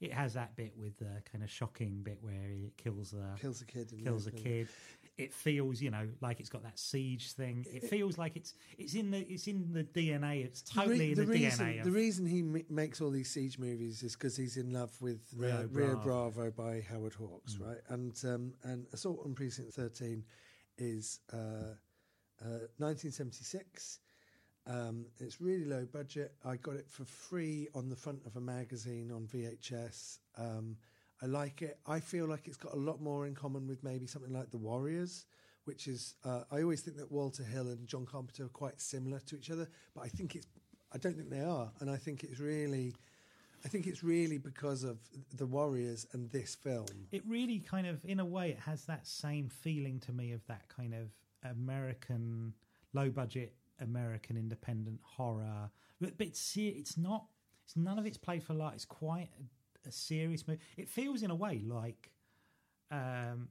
it has that bit with the kind of shocking bit where he kills the kills a kid. kills a kid. It feels, you know, like it's got that siege thing. It feels like it's it's in the it's in the DNA. It's The re- totally in the, reason, DNA. Of, the reason he m- makes all these siege movies is because he's in love with Rio uh, Rio Bravo. Mm. Bravo by Howard Hawks, right? And um, and Assault on Precinct Thirteen is uh, uh, 1976. Um, it's really low budget. I got it for free on the front of a magazine on VHS. Um, I like it. I feel like it's got a lot more in common with maybe something like The Warriors, which is uh, I always think that Walter Hill and John Carpenter are quite similar to each other, but I think it's I don't think they are, and I think it's really. I think it's really because of the Warriors and this film. it really kind of, in a way, it has that same feeling to me of that kind of American low budget American independent horror. But, but it's it's not. It's none of it's played for light. It's quite a, a serious movie. It feels in a way like um,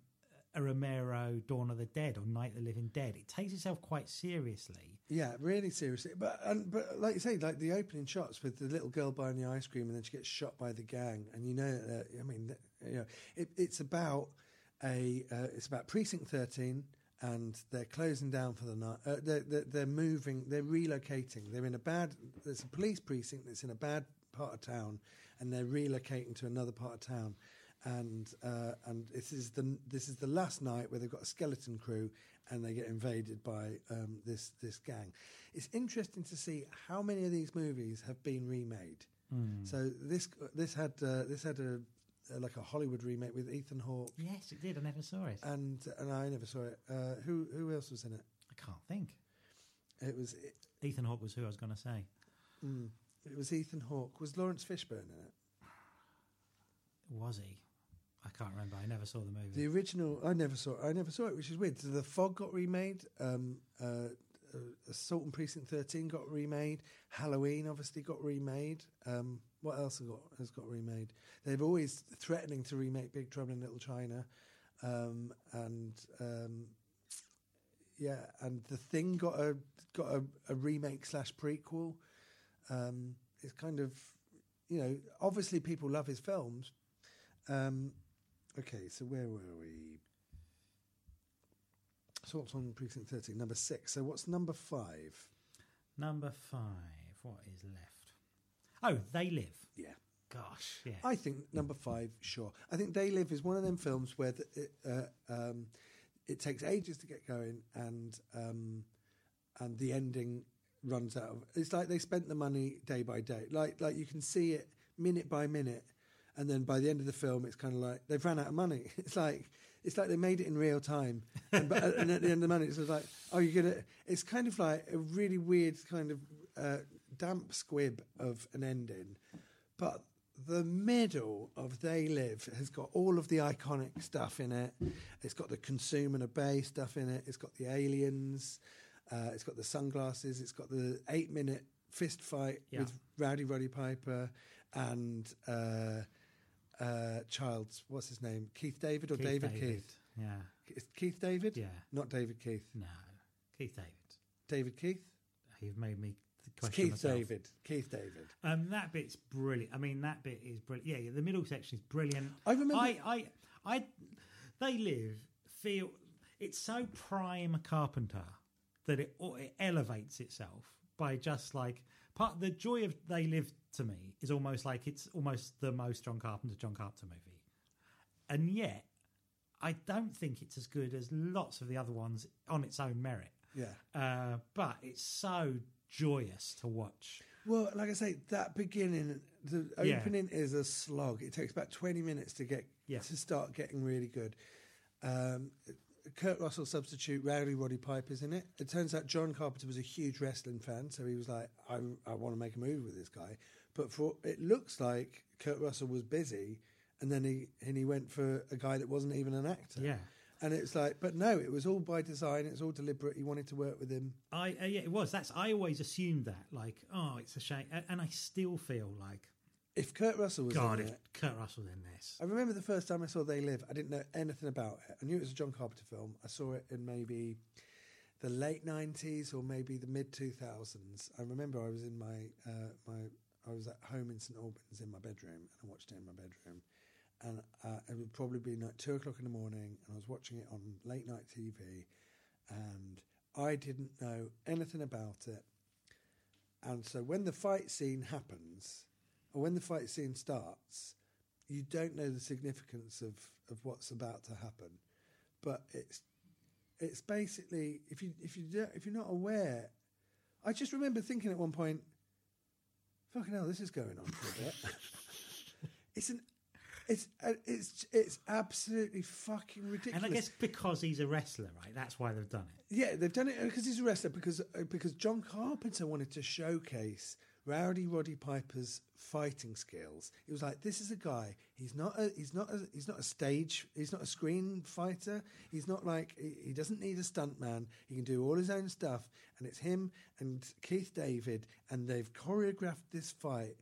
a Romero Dawn of the Dead or Night of the Living Dead. It takes itself quite seriously. Yeah, really seriously. But and, but like you say, like the opening shots with the little girl buying the ice cream and then she gets shot by the gang, and you know, that, I mean, you know, it, it's about a uh, it's about precinct thirteen. And they're closing down for the night. Uh, they're, they're, they're moving. They're relocating. They're in a bad. There's a police precinct that's in a bad part of town, and they're relocating to another part of town. And uh, and this is the this is the last night where they've got a skeleton crew, and they get invaded by um, this this gang. It's interesting to see how many of these movies have been remade. So this this had uh, this had a, uh like a Hollywood remake with Ethan Hawke, Yes, it did. I never saw it. and and I never saw it. Uh, who who else was in it? I can't think. It was it, Ethan Hawke was who I was going to say. mm, it was Ethan Hawke. Was Laurence Fishburne in it? Was he? I can't remember. I never saw the movie. The original, I never saw. I never saw it, which is weird. So the Fog got remade. Um, uh, uh, Assault and Precinct Thirteen got remade. Halloween obviously got remade. Um, what else has got has got remade? They've always threatening to remake Big Trouble in Little China, um, and um, yeah, and the Thing got a got a, a remake slash prequel. Um, it's kind of, you know, obviously people love his films. Um, okay, so where were we? Assault on Precinct 13, number six. So what's number five? Number five. What is left? Oh, They Live. Yeah. Gosh, yeah. I think number five, sure. I think They Live is one of them films where the, it, uh, um, it takes ages to get going, and um, and the ending runs out. Of, it's like they spent the money day by day. Like like you can see it minute by minute, and then by the end of the film, it's kind of like they've run out of money. It's like it's like they made it in real time, and, but, and at the end of the money, it's like oh, you're gonna. It's kind of like a really weird kind of uh, damp squib of an ending, but the middle of They Live has got all of the iconic stuff in it. It's got the Consume and Obey stuff in it. It's got the aliens. Uh, it's got the sunglasses. It's got the eight minute fist fight Yeah. with Rowdy Roddy Piper and uh, uh, Child's, what's his name? Keith David or Keith David, David. Keith? Yeah. It's Keith David? Yeah. Not David Keith. No. Keith David. David Keith? You've made me It's question Keith myself. David. Keith David. Um, that bit's brilliant. I mean, that bit is brilliant. Yeah, yeah, the middle section is brilliant. I remember- I, I, I, they live feel it's so prime Carpenter that it it elevates itself by just like part. The joy of they live to me is almost like it's almost the most John Carpenter John Carpenter movie, and yet I don't think it's as good as lots of the other ones on its own merit. Yeah. Uh, but it's so joyous to watch. Well, like I say, that beginning, the Yeah. opening is a slog. It takes about twenty minutes to get Yeah. to start getting really good. Um, Kurt Russell substitute Rowdy Roddy Piper's in it. It turns out John Carpenter was a huge wrestling fan, so he was like, "I, I want to make a movie with this guy." But for it looks like Kurt Russell was busy, and then he and he went for a guy that wasn't even an actor. Yeah. And it's like, but no, it was all by design. It's all deliberate. He wanted to work with him. I uh, yeah, it was. That's I always assumed that. Like, oh, it's a shame, A- and I still feel like, If Kurt Russell was God, in if it, Kurt Russell's in this, I remember the first time I saw They Live, I didn't know anything about it. I knew it was a John Carpenter film. I saw it in maybe the late 90s or maybe the mid 2000s. I remember I was in my, uh, my I was at home in St Albans in my bedroom, and I watched it in my bedroom. And uh, it would probably be like two o'clock in the morning, and I was watching it on late night TV, and I didn't know anything about it. And so when the fight scene happens, or when the fight scene starts, you don't know the significance of, of what's about to happen. But it's it's basically if you if you don't, if you're not aware, I just remember thinking at one point, "Fucking hell, this is going on for a bit." it's an it's uh, it's it's absolutely fucking ridiculous. And I guess because he's a wrestler, right? That's why they've done it. Yeah, they've done it because he's a wrestler. Because uh, because John Carpenter wanted to showcase Rowdy Roddy Piper's fighting skills. He was like, "This is a guy. He's not a he's not a he's not a stage. He's not a screen fighter. He's not like he, he doesn't need a stunt man. He can do all his own stuff. And it's him and Keith David, and they've choreographed this fight,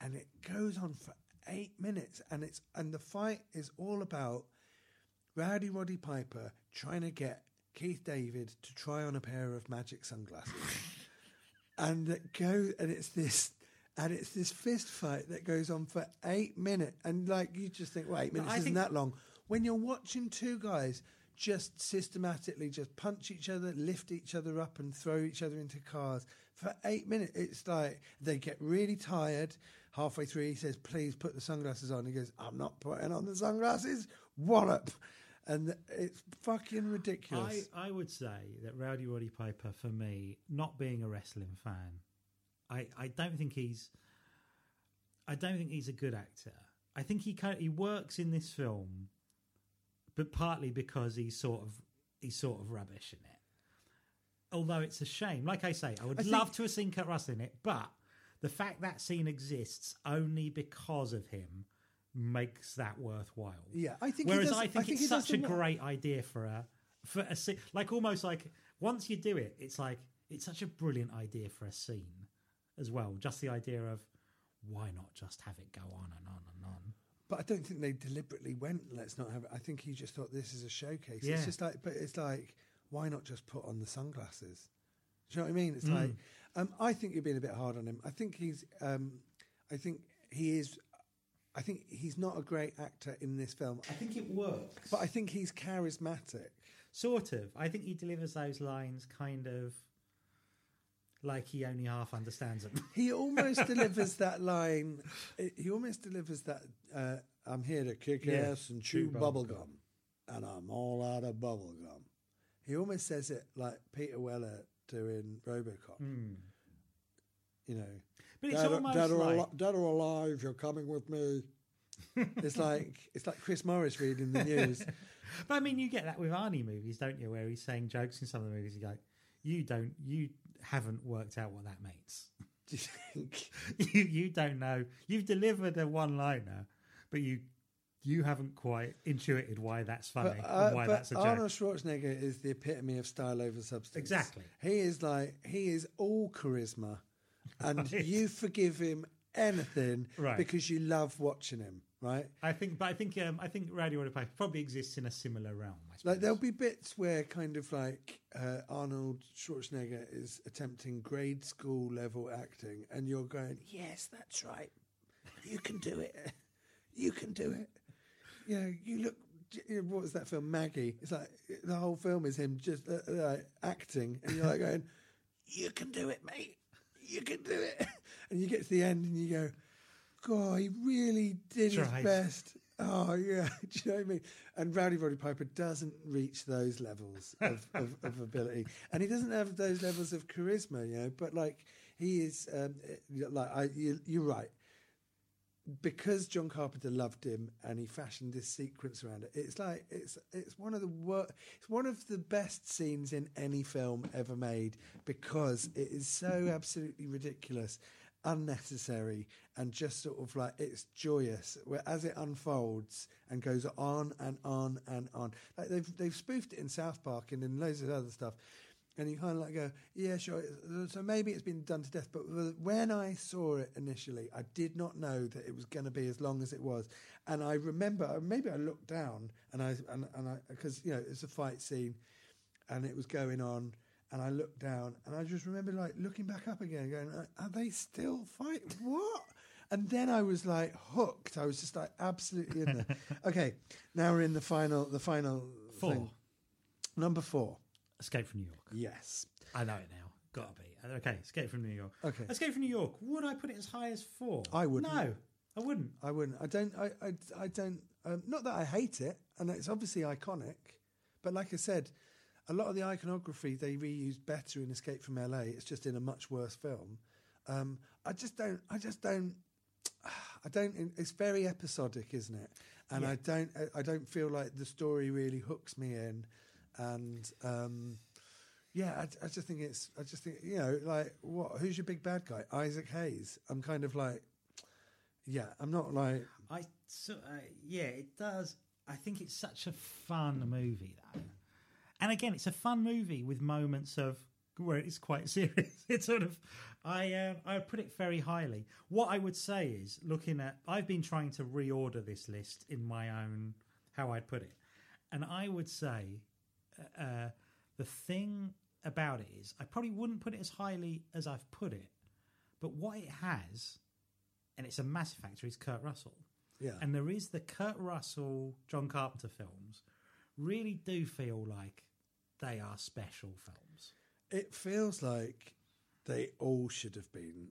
and it goes on for eight minutes, and it's and the fight is all about Rowdy Roddy Piper trying to get Keith David to try on a pair of magic sunglasses, and it go and it's this. And it's this fist fight that goes on for eight minutes, and like you just think, well, eight minutes isn't think- that long. When you're watching two guys just systematically just punch each other, lift each other up, and throw each other into cars for eight minutes, it's like they get really tired. Halfway through, he says, "Please put the sunglasses on." He goes, "I'm not putting on the sunglasses." Wallop, and it's fucking ridiculous. I, I would say that Rowdy Roddy Piper, for me, not being a wrestling fan, I, I don't think he's I don't think he's a good actor. I think he kind he works in this film, but partly because he's sort of he's sort of rubbish in it. Although it's a shame, like I say, I would I think- love to have seen Kurt Russell in it, but the fact that scene exists only because of him makes that worthwhile. Yeah, I think he Whereas does- I I think, think it's such a great idea for a for a scene, like almost like once you do it, it's like it's such a brilliant idea for a scene as well. Just the idea of why not just have it go on and on and on. But I don't think they deliberately went. Let's not have it. I think he just thought this is a showcase. Yeah. It's just like, but it's like, why not just put on the sunglasses? Do you know what I mean? It's Hmm. like, um, I think you're being a bit hard on him. I think he's, um, I think he is, I think he's not a great actor in this film. I think it works, But I think he's charismatic. sort of. I think he delivers those lines kind of like he only half understands them. He almost delivers that line. He almost delivers that. Uh, I'm here to kick Yeah, ass and chew chew bubble bubble gum, and I'm all out of bubble gum. He almost says it like Peter Weller doing RoboCop. Hmm. You know, But it's dead, almost dead, or like ali- dead or alive, you're coming with me. it's like it's like Chris Morris reading the news. But I mean, you get that with Arnie movies, don't you? Where he's saying jokes in some of the movies. You go, you don't, you haven't worked out what that means. Do you think? you, you don't know. You've delivered a one-liner, but you you haven't quite intuited why that's funny But, uh, and why that's a joke. Arnold Schwarzenegger is the epitome of style over substance. Exactly. He is like he is all charisma, and Right. you forgive him anything Right. because you love watching him. Right? I think, but I think, um, I think Rowdy Roddy Piper probably exists in a similar realm. Like there'll be bits where kind of like uh, Arnold Schwarzenegger is attempting grade school level acting, and you're going, "Yes, that's right. You can do it. You can do it." You know, you look. What was that film, Maggie? It's like the whole film is him just uh, uh, acting, and you're like going, "You can do it, mate. You can do it." And you get to the end, and you go, "God, he really did his best." Oh yeah, do you know what I mean? And Rowdy Roddy Piper doesn't reach those levels of, of, of ability, and he doesn't have those levels of charisma, you know. But like he is, um, like I, you, you're right, because John Carpenter loved him and he fashioned this sequence around it. It's like it's it's one of the wor- it's one of the best scenes in any film ever made because it is so absolutely ridiculous, unnecessary, and just sort of like it's joyous. Where as it unfolds and goes on and on and on, like they've they've spoofed it in South Park and in loads of other stuff. And you kind of like go, yeah, sure. So maybe it's been done to death. But when I saw it initially, I did not know that it was going to be as long as it was. And I remember, maybe I looked down and I, and, and I, because, you know, it's a fight scene and it was going on. and I looked down, and I just remember like looking back up again, going, "Are- "Are they still fighting? What?" And then I was like hooked. I was just like absolutely in there. okay, now we're in the final. The final Four. thing. Number four. Escape from New York. Yes. I know it now. Gotta be. Okay, Escape from New York. Okay. Escape from New York. Would I put it as high as four? I wouldn't. No, I wouldn't. I wouldn't. I don't. I. I, I don't. Um, not that I hate it, and it's obviously iconic. But like I said, a lot of the iconography they reused better in Escape from LA. It's just in a much worse film. Um, I just don't. I just don't. I don't. It's very episodic, isn't it? And Yeah. I don't. I- I don't feel like the story really hooks me in. And um, yeah, I, I just think it's. I just think you know, like what? Who's your big bad guy? Isaac Hayes. I'm kind of like. Yeah, I'm not like I so uh, yeah, it does. I think it's such a fun movie though, and again, it's a fun movie with moments of where it's quite serious. It's sort of I uh, I put it very highly. What I would say is looking at I've been trying to reorder this list in my own how I'd put it, and I would say uh, the thing about it is I probably wouldn't put it as highly as I've put it, but what it has, and it's a massive factor, is Kurt Russell. yeah. And there is the Kurt Russell, John Carpenter films really do feel like they are special films. It feels like they all should have been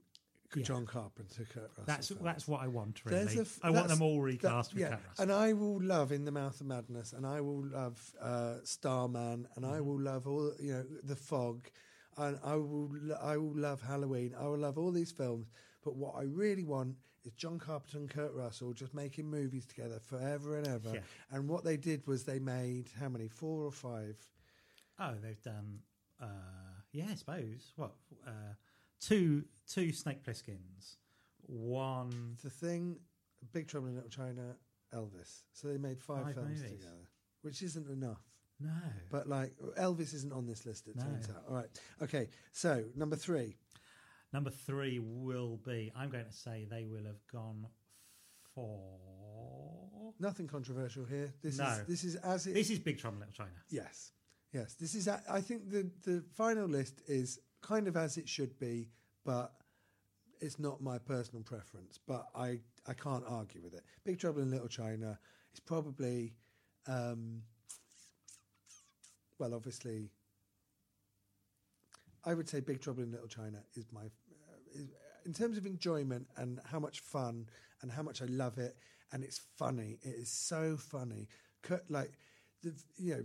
Yeah. John Carpenter, Kurt Russell. That's films. that's what I want really. F- I want them all recast that- with yeah, Kurt Russell. and I will love In the Mouth of Madness, and I will love uh, Starman, and Mm-hmm. I will love all you know The Fog, and I will I will love Halloween. I will love all these films. But what I really want is John Carpenter and Kurt Russell just making movies together forever and ever. Yeah. And what they did was they made how many? Four or five? oh, they've done uh, yeah, I suppose. What uh, two two Snake Plisskens, one The Thing, Big Trouble in Little China, Elvis. So they made five, Five films movies. together, which isn't enough. no. But like Elvis isn't on this list. It No. turns out. All right. Okay. So number three. Number three will be. I'm going to say they will have gone for. Nothing controversial here. This No. is this is as it. This is Big Trouble in Little China. yes, yes. This is. I think the the final list is kind of as it should be, but it's not my personal preference. But I I can't argue with it. Big Trouble in Little China is probably, um, well, obviously. I would say Big Trouble in Little China is my, uh, is, in terms of enjoyment and how much fun and how much I love it, and it's funny. It is so funny. Like, the you know,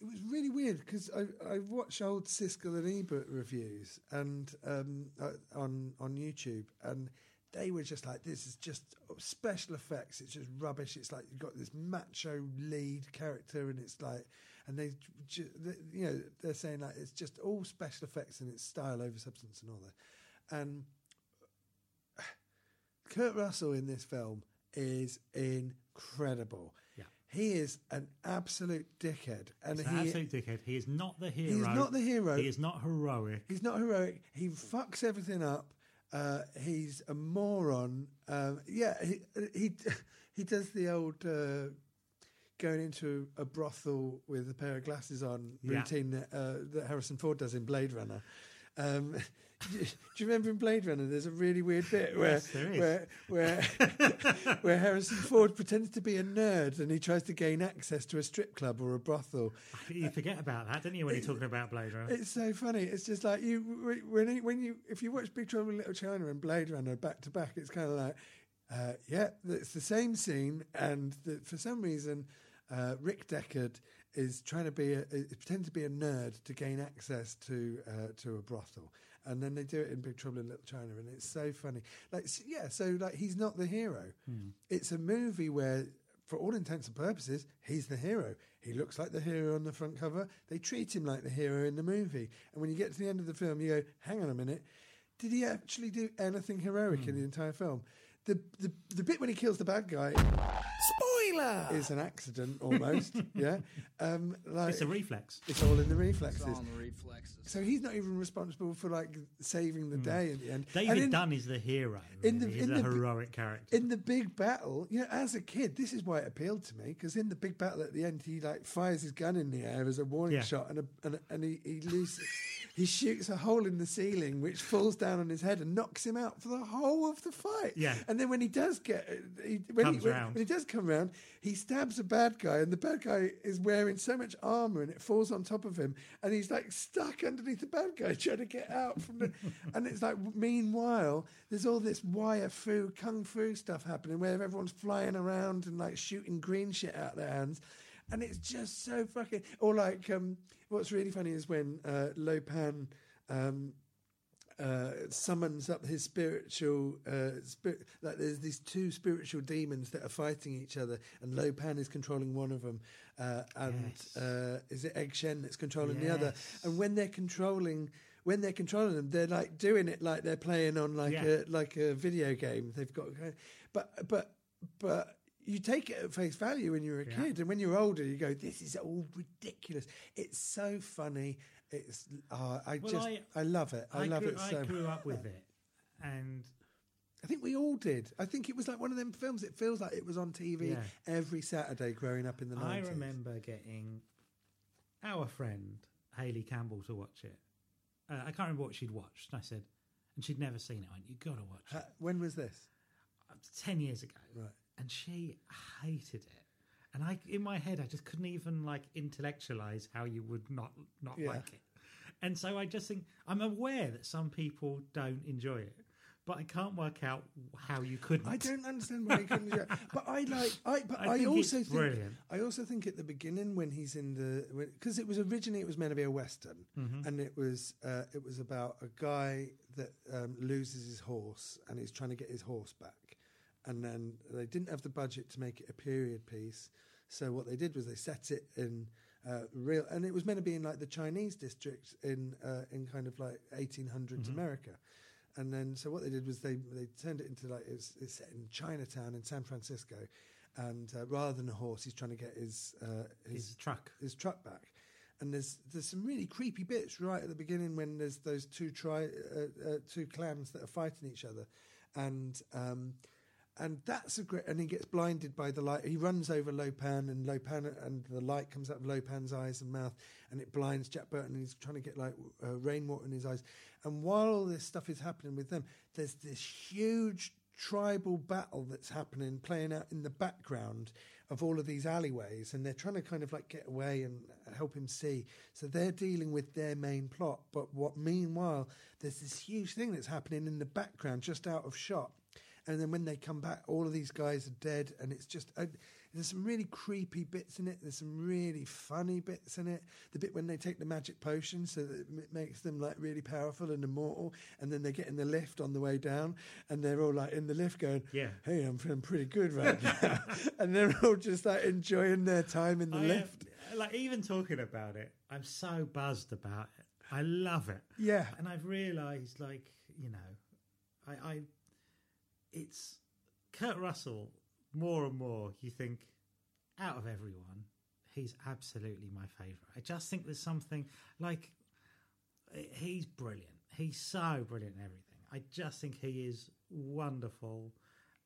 it was really weird because I, I watch old Siskel and Ebert reviews and um, uh, on on YouTube, and they were just like, "This is just special effects. It's just rubbish. It's like you've got this macho lead character, and it's like." And they, you know, they're saying like it's just all special effects and it's style over substance and all that. And Kurt Russell in this film is incredible. Yeah. He is an absolute dickhead, and He's an he absolute dickhead. He is not the hero. He's not the hero. He is not heroic. he's not heroic. He fucks everything up. Uh, he's a moron. Um, yeah, he he he does the old uh, going into a brothel with a pair of glasses on Yeah. routine that, uh, that Harrison Ford does in Blade Runner. Um, do you remember in Blade Runner? There's a really weird bit where Yes, where where where Harrison Ford pretends to be a nerd and he tries to gain access to a strip club or a brothel. You forget about that, don't you, when you're talking about Blade Runner? It's so funny. It's just like you when you- when you if you watch Big Trouble in Little China and Blade Runner back to back, it's kind of like, uh, yeah, it's the same scene, and the, for some reason, uh, Rick Deckard is trying to be a, pretend to be a nerd to gain access to uh, to a brothel. And then they do it in Big Trouble in Little China, and it's so funny. Like, yeah, so like he's not the hero. Hmm. It's a movie where for all intents and purposes, he's the hero. He looks like the hero on the front cover. They treat him like the hero in the movie. And when you get to the end of the film, you go, hang on a minute. Did he actually do anything heroic in hmm. the entire film? The, the the bit when he kills the bad guy. Wheeler is an accident almost. yeah, um, like It's a reflex. it's all in the It's reflexes. all in the reflexes. So he's not even responsible for like saving the day at the end. David in- Dunn is the hero. in the- really. in He's a the- heroic character. in the big battle, you know, as a kid, this is why it appealed to me because in the big battle at the end, he like fires his gun in the air as a warning Yeah. shot, and a, and, a, and he he loses, he shoots a hole in the ceiling, which falls down on his head and knocks him out for the whole of the fight. Yeah. and then when he does get, he, when, Comes he, when, when he does come round, he stabs a bad guy, and the bad guy is wearing so much armor, and it falls on top of him, and he's like stuck underneath the bad guy trying to get out from the, and it's like meanwhile there's all this wire fu kung fu stuff happening where everyone's flying around and like shooting green shit out their hands. And it's just so fucking. Or like, um, what's really funny is when uh, Lo Pan um, uh, summons up his spiritual uh, spirit. Like there's these two spiritual demons that are fighting each other, and Lo Pan is controlling one of them, uh, and Yes. uh, is it Egg Shen that's controlling the other? And when they're controlling. When they're controlling them, they're like doing it like they're playing on like Yeah. a like a video game. They've got, but but but you take it at face value when you're a Yeah. kid, and when you're older, you go, "This is all ridiculous." It's so funny. It's uh, I Well, just I- I, love it. I, love grew, it so. I grew up with it, and I think we all did. I think it was like one of them films. It feels like it was on TV Yeah. every Saturday growing up in the 90s. I remember getting our friend Haley Campbell to watch it. Uh, I can't remember what she'd watched. And I said, and she'd never seen it. I went, "You got to watch it." Ha- when was this? Ten years ago, Right. and she hated it. And I, in my head, I just couldn't even like intellectualize how you would not not Yeah. like it. And so I just think I'm aware that some people don't enjoy it, but I can't work out how you couldn't. I don't understand why he couldn't do it. But I like. I but I I, think also think. brilliant. I also think at the beginning when he's in the because it was originally it was meant to be a western, Mm-hmm. and it was uh, it was about a guy that um, loses his horse and he's trying to get his horse back, and then they didn't have the budget to make it a period piece, so what they did was they set it in. Uh, real and it was meant to be in like the Chinese district in uh, in kind of like 1800s America, and then so what they did was they they turned it into like it's, it's set in Chinatown in San Francisco, and uh, rather than a horse, he's trying to get his uh, his, His truck. his truck back. And there's there's some really creepy bits right at the beginning when there's those two tri uh, uh, two clans that are fighting each other, and um, and that's a great. And he gets blinded by the light. He runs over Lo Pan, and Lo Pan and the light comes out of Lo Pan's eyes and mouth, and it blinds Jack Burton. And he's trying to get like uh, rainwater in his eyes. And while all this stuff is happening with them, there's this huge tribal battle that's happening, playing out in the background of all of these alleyways, and they're trying to kind of like get away and help him see. So they're dealing with their main plot, but what meanwhile there's this huge thing that's happening in the background, just out of shot. And then when they come back, all of these guys are dead, and it's just uh, there's some really creepy bits in it. There's some really funny bits in it. The bit when they take the magic potion, so that it makes them like really powerful and immortal, and then they get in the lift on the way down, and they're all like in the lift going, Yeah. hey, I'm feeling pretty good right now," and they're all just like enjoying their time in the I am- lift. like even talking about it, I'm so buzzed about it. I love it. Yeah, and I've realised, like you know, I, I, it's Kurt Russell. More and more, you think, out of everyone, he's absolutely my favourite. I just think there's something like he's brilliant. He's so brilliant in everything. I just think he is wonderful,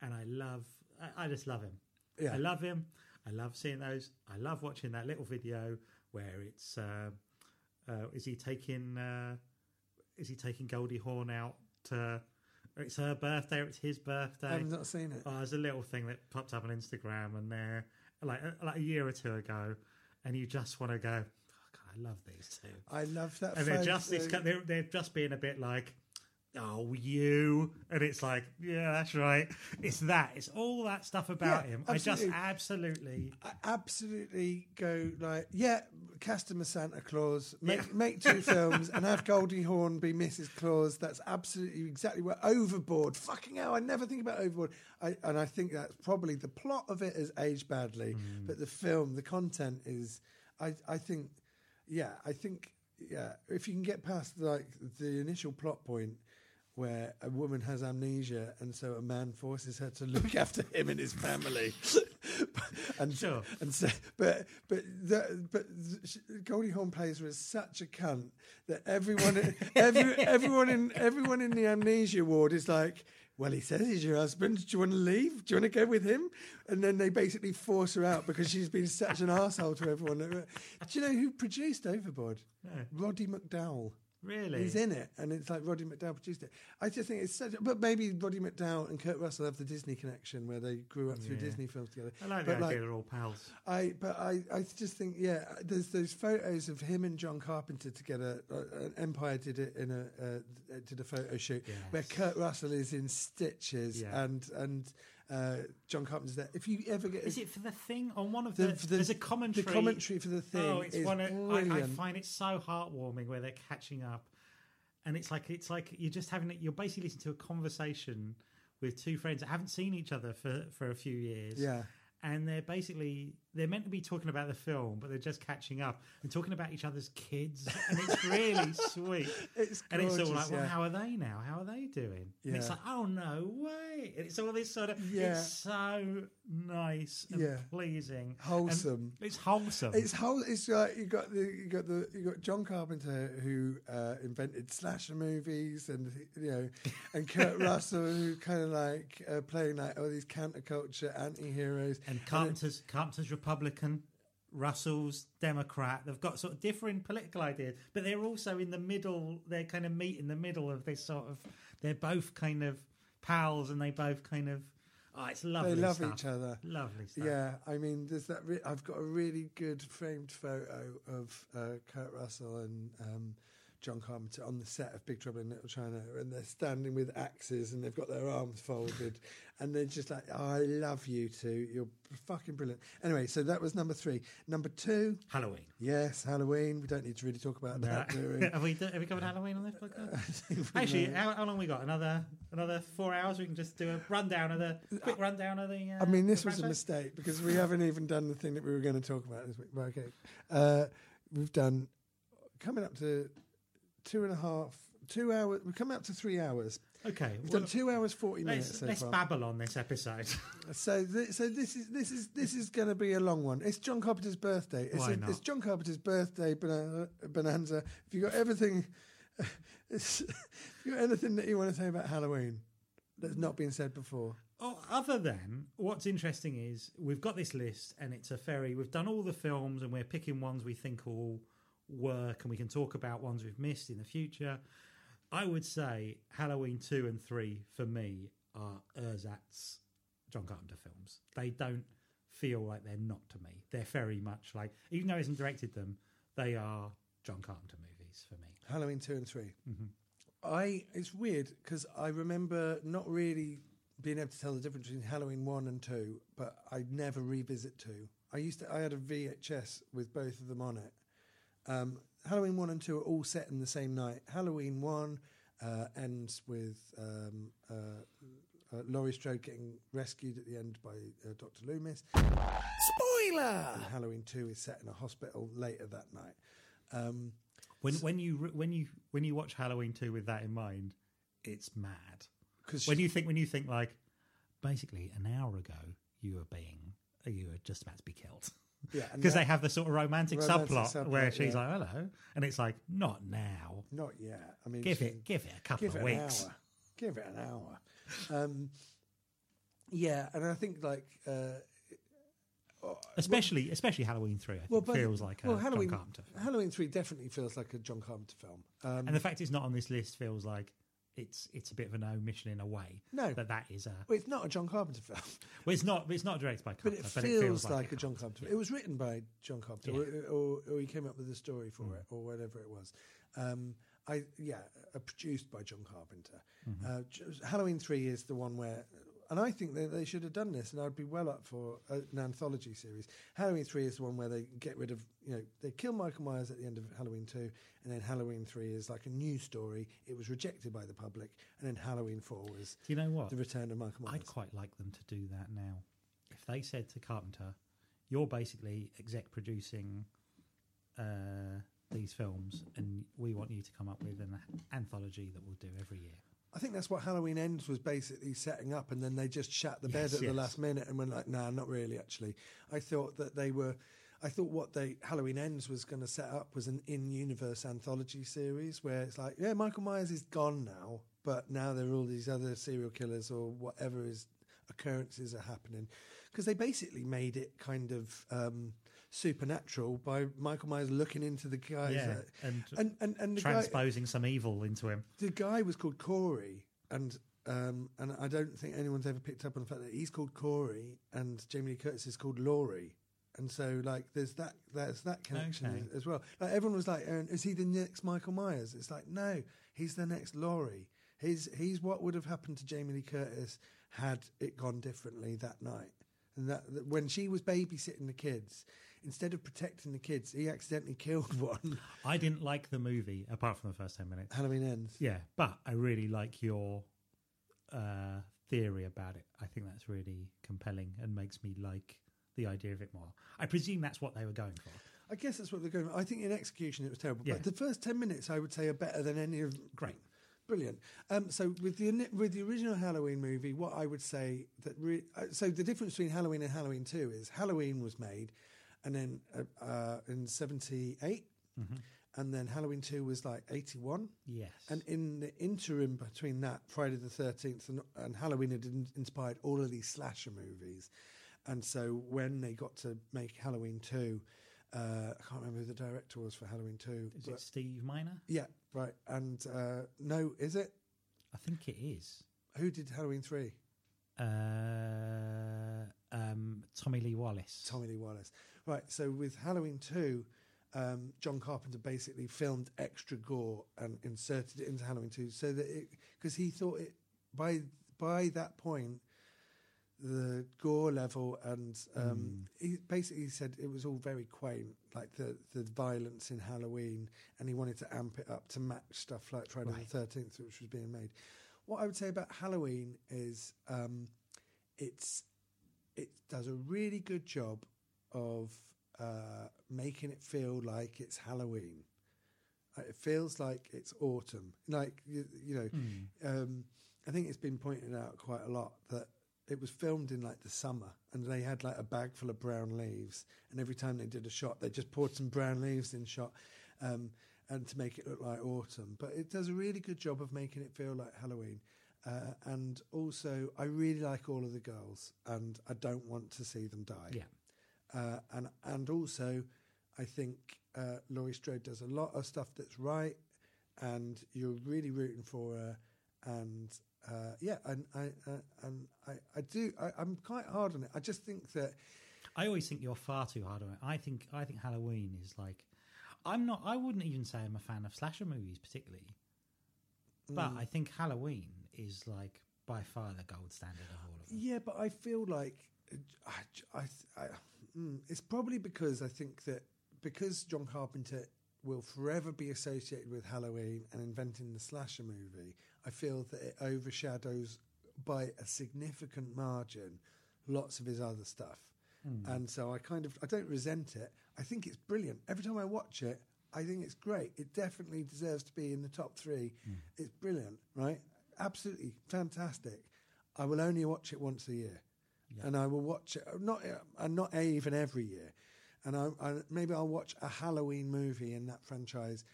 and I love. I, I just love him. Yeah. I love him. I love seeing those. I love watching that little video where it's. Uh, uh, is he taking? Uh, is he taking Goldie Hawn out to? It's her birthday, or it's his birthday. I've not seen it. Oh, there's a little thing that popped up on Instagram, and they're like uh, like a year or two ago, and you just want to go. Oh, God, I love these two, I love that. and they're just it's, they're they're just being a bit like, oh you, and it's like yeah, that's right. It's that. It's all that stuff about Yeah, him. I just absolutely. absolutely. I absolutely go like, yeah, cast him as Santa Claus, make make two films, and have Goldie Hawn be Mrs. Claus. That's absolutely exactly what Overboard. Fucking hell, I never think about Overboard. I, and I think that's probably the plot of it has aged badly, mm. but the film, the content is, I I think, yeah, I think, yeah, if you can get past like the initial plot point where a woman has amnesia, and so a man forces her to look after him and his family. and Sure. and so, but but the, but Goldie Hawn plays her as such a cunt that everyone every, everyone in everyone in the amnesia ward is like. Well, he says he's your husband. Do you want to leave? Do you want to go with him? And then they basically force her out because she's been such an asshole to everyone. Do you know who produced Overboard? Roddy McDowall. Really? He's in it, and it's like Roddy McDowall produced it. I just think it's such. A, but maybe Roddy McDowall and Kurt Russell have the Disney connection where they grew up through Yeah. Disney films together. I like the but idea they're all pals. I, but I, I just think, yeah, there's those photos of him and John Carpenter together. Uh, Empire did it in a uh, did a photo shoot where Kurt Russell is in stitches and and uh, John Carpenter's there. If you ever get Is it for the thing on one of The- the? the- there's a commentary. the commentary for the thing Oh, it's is one. Of, I, I find it so heartwarming where they're catching up, and it's like it's like you're just having it. You're basically listening to a conversation with two friends that haven't seen each other for for a few years. Yeah. and they're basically they're meant to be talking about the film, but they're just catching up and talking about each other's kids, and it's really sweet. It's and it's all like, well, yeah. how are they now? How are they doing? And it's like, oh no way! And it's all this sort of, Yeah. it's so nice and Yeah. pleasing, And Wholesome. it's wholesome. It's whole. It's like you got the you got the you got John Carpenter who uh, invented slasher movies, and you know, and Kurt Russell who kind of like uh, playing like all these counterculture anti-heroes. and Carpenter's Carpenter's Republican, Russell's Democrat. They've got sort of differing political ideas, but they're also in the middle. They're kind of meet in the middle of this sort of. They're both kind of pals, and they both kind of. Oh, it's lovely. they love stuff. each other. Lovely stuff. Yeah, I mean, there's that. Re- I've got a really good framed photo of uh, Kurt Russell and um, John Carpenter on the set of Big Trouble in Little China, and they're standing with axes and they've got their arms folded, and they're just like, oh, "I love you two. You're fucking brilliant." Anyway, so that was number three. Number two, Halloween. yes, Halloween. We don't need to really talk about that, do we? have we have we covered Halloween on this podcast? Actually, how, how long we got? Another another four hours. We can just do a rundown of the quick rundown of the. Uh, I mean, this the was a mistake because we haven't even done the thing that we were going to talk about this week. Right, okay. Uh, we've done coming up to two and a half, two hours. We're coming up to three hours. Okay, We've well, done two hours forty minutes let's so let's babble on this episode. so, th- so this is this is this is going to be a long one. It's John Carpenter's birthday. It's, Why a- not? it's John Carpenter's birthday bonanza. If you got everything, if you got anything that you want to say about Halloween that's not been said before. Oh, other than what's interesting is we've got this list and it's a very we've done all the films and we're picking ones we think will work and we can talk about ones we've missed in the future. I would say Halloween two and three for me are Ersatz John Carpenter films. They don't feel like they're not to me. They're very much like even though he hasn't directed them, they are John Carpenter movies for me. Halloween two and 3 Mm-hmm. I it's weird because I remember not really being able to tell the difference between Halloween one and two, but I never revisit two. I used to I had a VHS with both of them on it. Um, Halloween one and two are all set in the same night. Halloween one uh, ends with um, uh, uh, Laurie Strode getting rescued at the end by uh, Dr. Loomis. Spoiler! And Halloween two is set in a hospital later that night. Um, When when you when you when you watch Halloween two with that in mind, it's mad. because When you think when you think like basically an hour ago you were being you were just about to be killed. yeah, Because they have the sort of romantic, Romantic subplot, subplot, where she's yeah. like, "Hello," and it's like, "Not now. Not yet. I mean, Give it, give it a couple of it weeks." Give it an hour. Um, yeah, and I think like uh, Especially, especially Halloween three. I think well, but- feels like a well, Halloween. John Carpenter. Film. Halloween three definitely feels like a John Carpenter film. Um, And the fact it's not on this list feels like it's it's a bit of an omission in a way. No. that that is a. well, it's not a John Carpenter film, Well, it's not. It's not directed by Carpenter, but Carpenter, it feels, like, a John Carpenter film. It was written by John Carpenter, Yeah. Mm. or, or, or he came up with a story for it, or whatever it was. Um, I yeah, uh, produced by John Carpenter. Mm-hmm. Uh, Halloween three is the one where, and I think that they should have done this, and I'd be well up for a, an anthology series. Halloween three is the one where they get rid of, you know, they kill Michael Myers at the end of Halloween two, and then Halloween three is like a new story. It was rejected by the public, and then Halloween four was Do you know what? the return of Michael Myers. I'd quite like them to do that now. If they said to Carpenter, "You're basically exec producing uh, these films, and we want you to come up with an anthology that we'll do every year." I think that's what Halloween Ends was basically setting up, and then they just shat the Yes, bed at yes. the last minute and went like, "Nah, not really." Actually, I thought that they were. I thought what they Halloween Ends was going to set up was an in-universe anthology series where it's like, yeah, Michael Myers is gone now, but now there are all these other serial killers or whatever is occurrences are happening because they basically made it kind of um, supernatural by Michael Myers looking into the guys Yeah, that- and and and, and the guy, transposing some evil into him. the guy was called Corey, and um, and I don't think anyone's ever picked up on the fact that he's called Corey and Jamie Lee Curtis is called Laurie, and so like there's that there's that connection Okay. as, as well. Like everyone was like, "Aaron, is he the next Michael Myers? It's like no, he's the next Laurie. He's he's what would have happened to Jamie Lee Curtis had it gone differently that night. And that, that when she was babysitting the kids, instead of protecting the kids, he accidentally killed one. I didn't like the movie apart from the first ten minutes. Halloween ends. Yeah, but I really like your uh, theory about it. I think that's really compelling and makes me like the idea of it more. I presume that's what they were going for. I guess that's what they're going. For. I think in execution it was terrible, Yeah. but the first ten minutes I would say are better than any of. Great. brilliant. Um, so with the with the original Halloween movie, what I would say that re- uh, so the difference between Halloween and Halloween Two is Halloween was made, and then uh, uh, in seventy and then Halloween Two was like eighty one. Yes. And in the interim between that, Friday the 13th and, and Halloween had in, inspired all of these slasher movies. And so when they got to make Halloween 2, uh, I can't remember who the director was for Halloween 2. is but- it Steve Miner? yeah, right. And uh, no, is it? I think it is. Who did Halloween 3? Uh, um, Tommy Lee Wallace. Tommy Lee Wallace. Right. So with Halloween 2, um, John Carpenter basically filmed extra gore and inserted it into Halloween 2 so that it, because he thought it, by, by that point, the gore level and um, he basically said it was all very quaint, like the, the violence in Halloween, and he wanted to amp it up to match stuff like Friday Right. the 13th, which was being made. What I would say about Halloween is um, it's it does a really good job of uh, making it feel like it's Halloween. Uh, It feels like it's autumn. Like you, you know, um, I think it's been pointed out quite a lot that it was filmed in like the summer, and they had like a bag full of brown leaves, and every time they did a shot, they just poured some brown leaves in shot. Um, and to make it look like autumn, but it does a really good job of making it feel like Halloween. Uh, and also, I really like all of the girls, and I don't want to see them die. Yeah. Uh, and and also, I think uh, Laurie Strode does a lot of stuff that's right, and you're really rooting for her. And uh, yeah, and I uh, and I, I do. I, I'm quite hard on it. I just think that I always think you're far too hard on it. I think I think Halloween is like I'm not I wouldn't even say I'm a fan of slasher movies particularly. But Mm. I think Halloween is like by far the gold standard of all of them. Yeah, but I feel like I, I, I, mm, it's probably because I think that because John Carpenter will forever be associated with Halloween and inventing the slasher movie, I feel that it overshadows by a significant margin lots of his other stuff. And so I kind of I don't resent it. I think it's brilliant. Every time I watch it, I think it's great. It definitely deserves to be in the top three. It's brilliant, right? Absolutely fantastic. I will only watch it once a year, and I will watch it not uh, not even every year. And I, I maybe I'll watch a Halloween movie in that franchise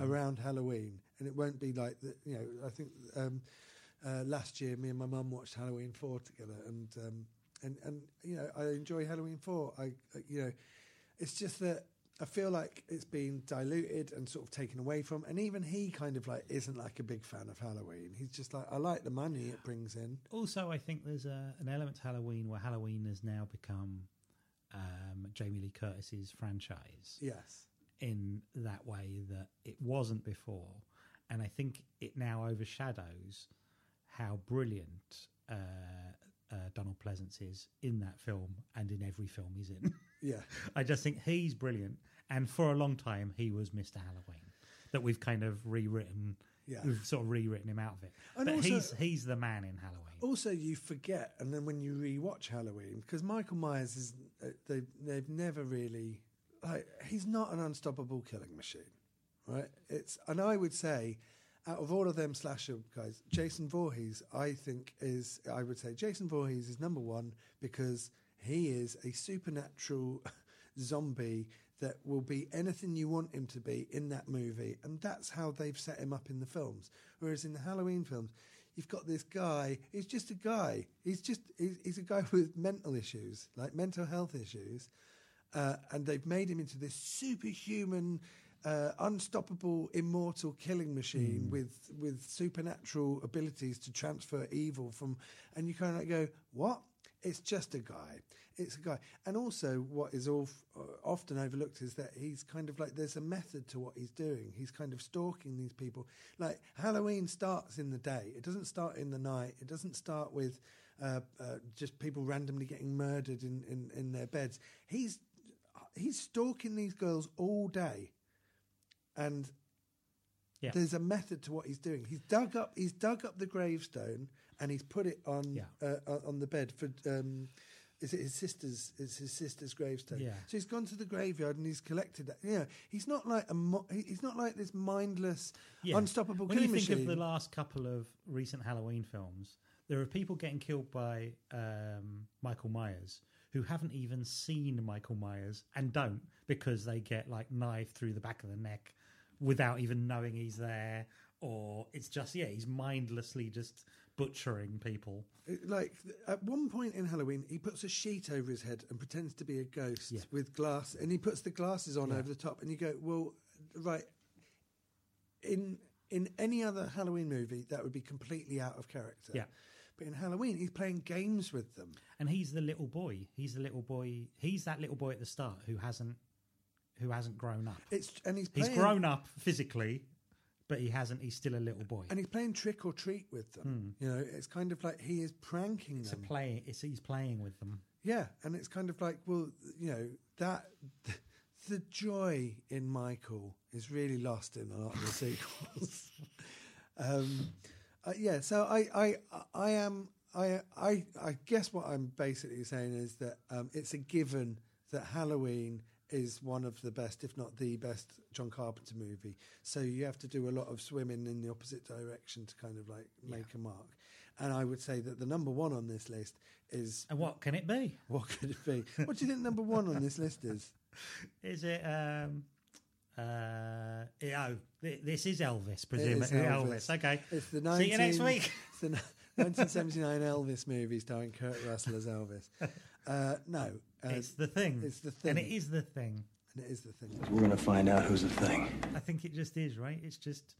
around Halloween, and it won't be like the, you know. I think um, uh, last year me and my mum watched Halloween four together, and um, and and you know I enjoy Halloween four. I I- you know, it's just that I feel like it's been diluted and sort of taken away from. And even he kind of like isn't like a big fan of Halloween. He's just like I like the money it brings in. Also, I think there's a, an element to Halloween where Halloween has now become um, Jamie Lee Curtis's franchise Yes. in that way that it wasn't before, and I think it now overshadows how brilliant uh, uh, Donald Pleasence is in that film and in every film he's in. Yeah. I just think he's brilliant, and for a long time he was Mr. Halloween. That we've kind of rewritten, Yeah. we've sort of rewritten him out of it. And but also- he's he's the man in Halloween. Also, you forget, and then when you rewatch Halloween, because Michael Myers is uh, they they've never really like he's not an unstoppable killing machine, right? It's and I would say out of all of them slasher guys, Jason Voorhees, I think is I would say Jason Voorhees is number one because he is a supernatural zombie that will be anything you want him to be in that movie, and that's how they've set him up in the films. Whereas in the Halloween films, you've got this guy. He's just a guy. He's just he's, he's a guy with mental issues, like mental health issues, uh, and they've made him into this superhuman. Uh, unstoppable, immortal killing machine with with supernatural abilities to transfer evil from, and you kind of like go, what? It's just a guy. It's a guy. And also, what is all, uh, often overlooked is that he's kind of like there's a method to what he's doing. He's kind of stalking these people. Like Halloween starts in the day. It doesn't start in the night. It doesn't start with uh, uh, just people randomly getting murdered in, in, in their beds. He's he's stalking these girls all day, and Yeah. there's a method to what he's doing. He's dug up he's dug up the gravestone and he's put it on Yeah. uh, uh, on the bed for um, is it his sister's it's his sister's gravestone. Yeah. So he's gone to the graveyard and he's collected that. You know, he's not like a mo- he's not like this mindless Yeah. unstoppable When you killing think machine. of the last couple of recent Halloween films, there are people getting killed by um, Michael Myers who haven't even seen Michael Myers and don't because they get like knifed through the back of the neck without even knowing he's there, or it's just yeah, he's mindlessly just butchering people. Uh, like at one point in Halloween, he puts a sheet over his head and pretends to be a ghost Yeah. with glass, and he puts the glasses on Yeah. over the top, and you go, well, right. In in any other Halloween movie, that would be completely out of character. Yeah. But in Halloween, he's playing games with them. And he's the little boy. He's the little boy. He's that little boy at the start who hasn't who hasn't grown up. It's and he's He's grown up physically, but he hasn't. He's still a little boy. and he's playing trick or treat with them. You know, it's kind of like he is pranking. It's a them. play. It's he's playing with them. Yeah, and it's kind of like, well, you know, that the joy in Michael is really lost in a lot of the sequels. um, uh, yeah, so I, I, I am, I, I, I guess what I'm basically saying is that um, it's a given that Halloween is one of the best, if not the best, John Carpenter movie. So you have to do a lot of swimming in the opposite direction to kind of like make a mark. And I would say that the number one on this list is And what can it be? what could it be? What do you think number one on this list is? Is it? um uh, yeah, oh, this is Elvis, presumably. is Elvis. Okay. It's the 19, See you next week. It's the 1979 Elvis movie starring Kurt Russell as Elvis. Uh, no, uh, it's the thing. it's the thing. And it is the thing. and it is the thing. We're gonna find out who's the thing. I think it just is, right? It's just,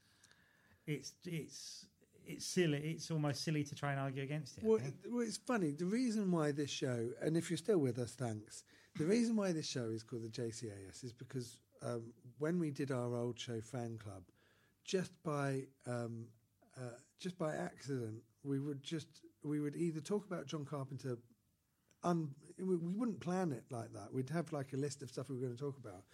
it's it's it's silly. It's almost silly to try and argue against it. Well, it- well, it's funny. The reason why this show, and if you're still with us, thanks. The reason why this show is called the JCAS is because um, when we did our old show fan club, just by um, uh, just by accident, we would just we would either talk about John Carpenter. Un, we, wouldn't plan it like that. We'd have like a list of stuff we were going to talk about,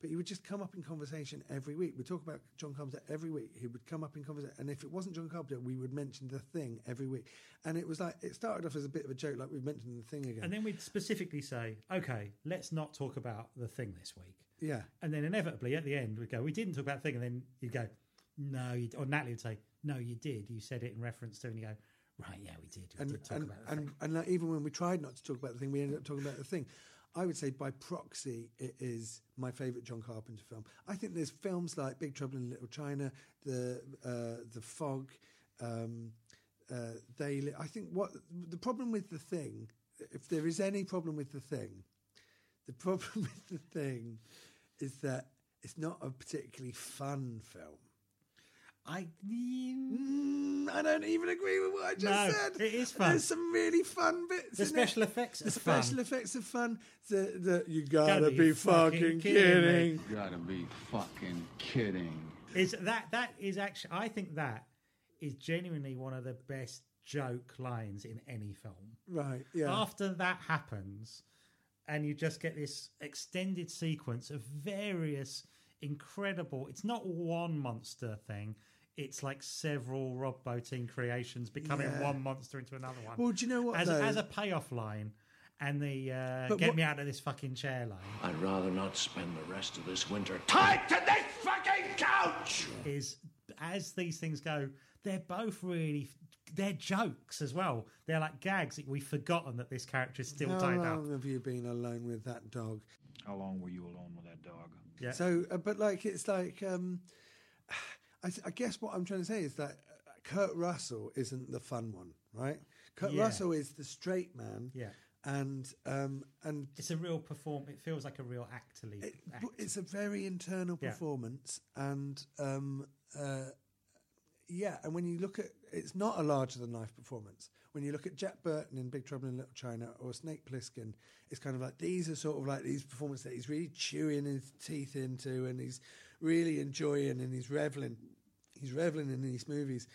but he would just come up in conversation every week. We'd talk about John Carpenter every week. He would come up in conversation, and if it wasn't John Carpenter, we would mention the thing every week. And it was like it started off as a bit of a joke, like we've mentioned the thing again. And then we'd specifically say, okay, let's not talk about the thing this week. yeah, And then inevitably at the end, we'd go, we didn't talk about the thing. And then you'd go, no, you, or Natalie would say, no, you did. You said it in reference to, and you go, right, yeah, we did. We and did talk and about the and, thing. and like, even when we tried not to talk about the thing, we ended up talking about the thing. I would say by proxy, it is my favourite John Carpenter film. I think there's films like Big Trouble in Little China, the uh, the Fog, um, uh, they. I think what the problem with the thing, if there is any problem with the thing, the problem with the thing is that it's not a particularly fun film. I, Mm, I don't even agree with what I just No, said. it is fun. There's some really fun bits. the in special it. effects The are fun. special effects are fun. The the you gotta, Gotta be, be fucking, fucking kidding. kidding. You gotta be fucking kidding. is that that is actually I think that is genuinely one of the best joke lines in any film. Right? Yeah. After that happens, and you just get this extended sequence of various incredible. It's not one monster thing. It's like several Rob Bottin creations becoming Yeah. one monster into another one. Well, do you know what, As, though? as a payoff line, and the uh, get what- me out of this fucking chair line I'd rather not spend the rest of this winter tied to this fucking couch. is as these things go, they're both really they're jokes as well. They're like gags that we've forgotten that this character is still How tied up. long have you been alone with that dog? How long were you alone with that dog? Yeah. So, uh, but like, it's like, um, I, I guess what I'm trying to say is that uh, Kurt Russell isn't the fun one, right? Kurt Yeah. Russell is the straight man, Yeah. and um, and It's a real perform. It feels like a real actorly. it, act. it's a very internal Yeah. performance, and um, uh, yeah, and when you look at, it's not a larger than life performance. When you look at Jack Burton in Big Trouble in Little China or Snake Plissken, it's kind of like these are sort of like these performances that he's really chewing his teeth into, and he's really enjoying, and he's reveling, he's reveling in these movies.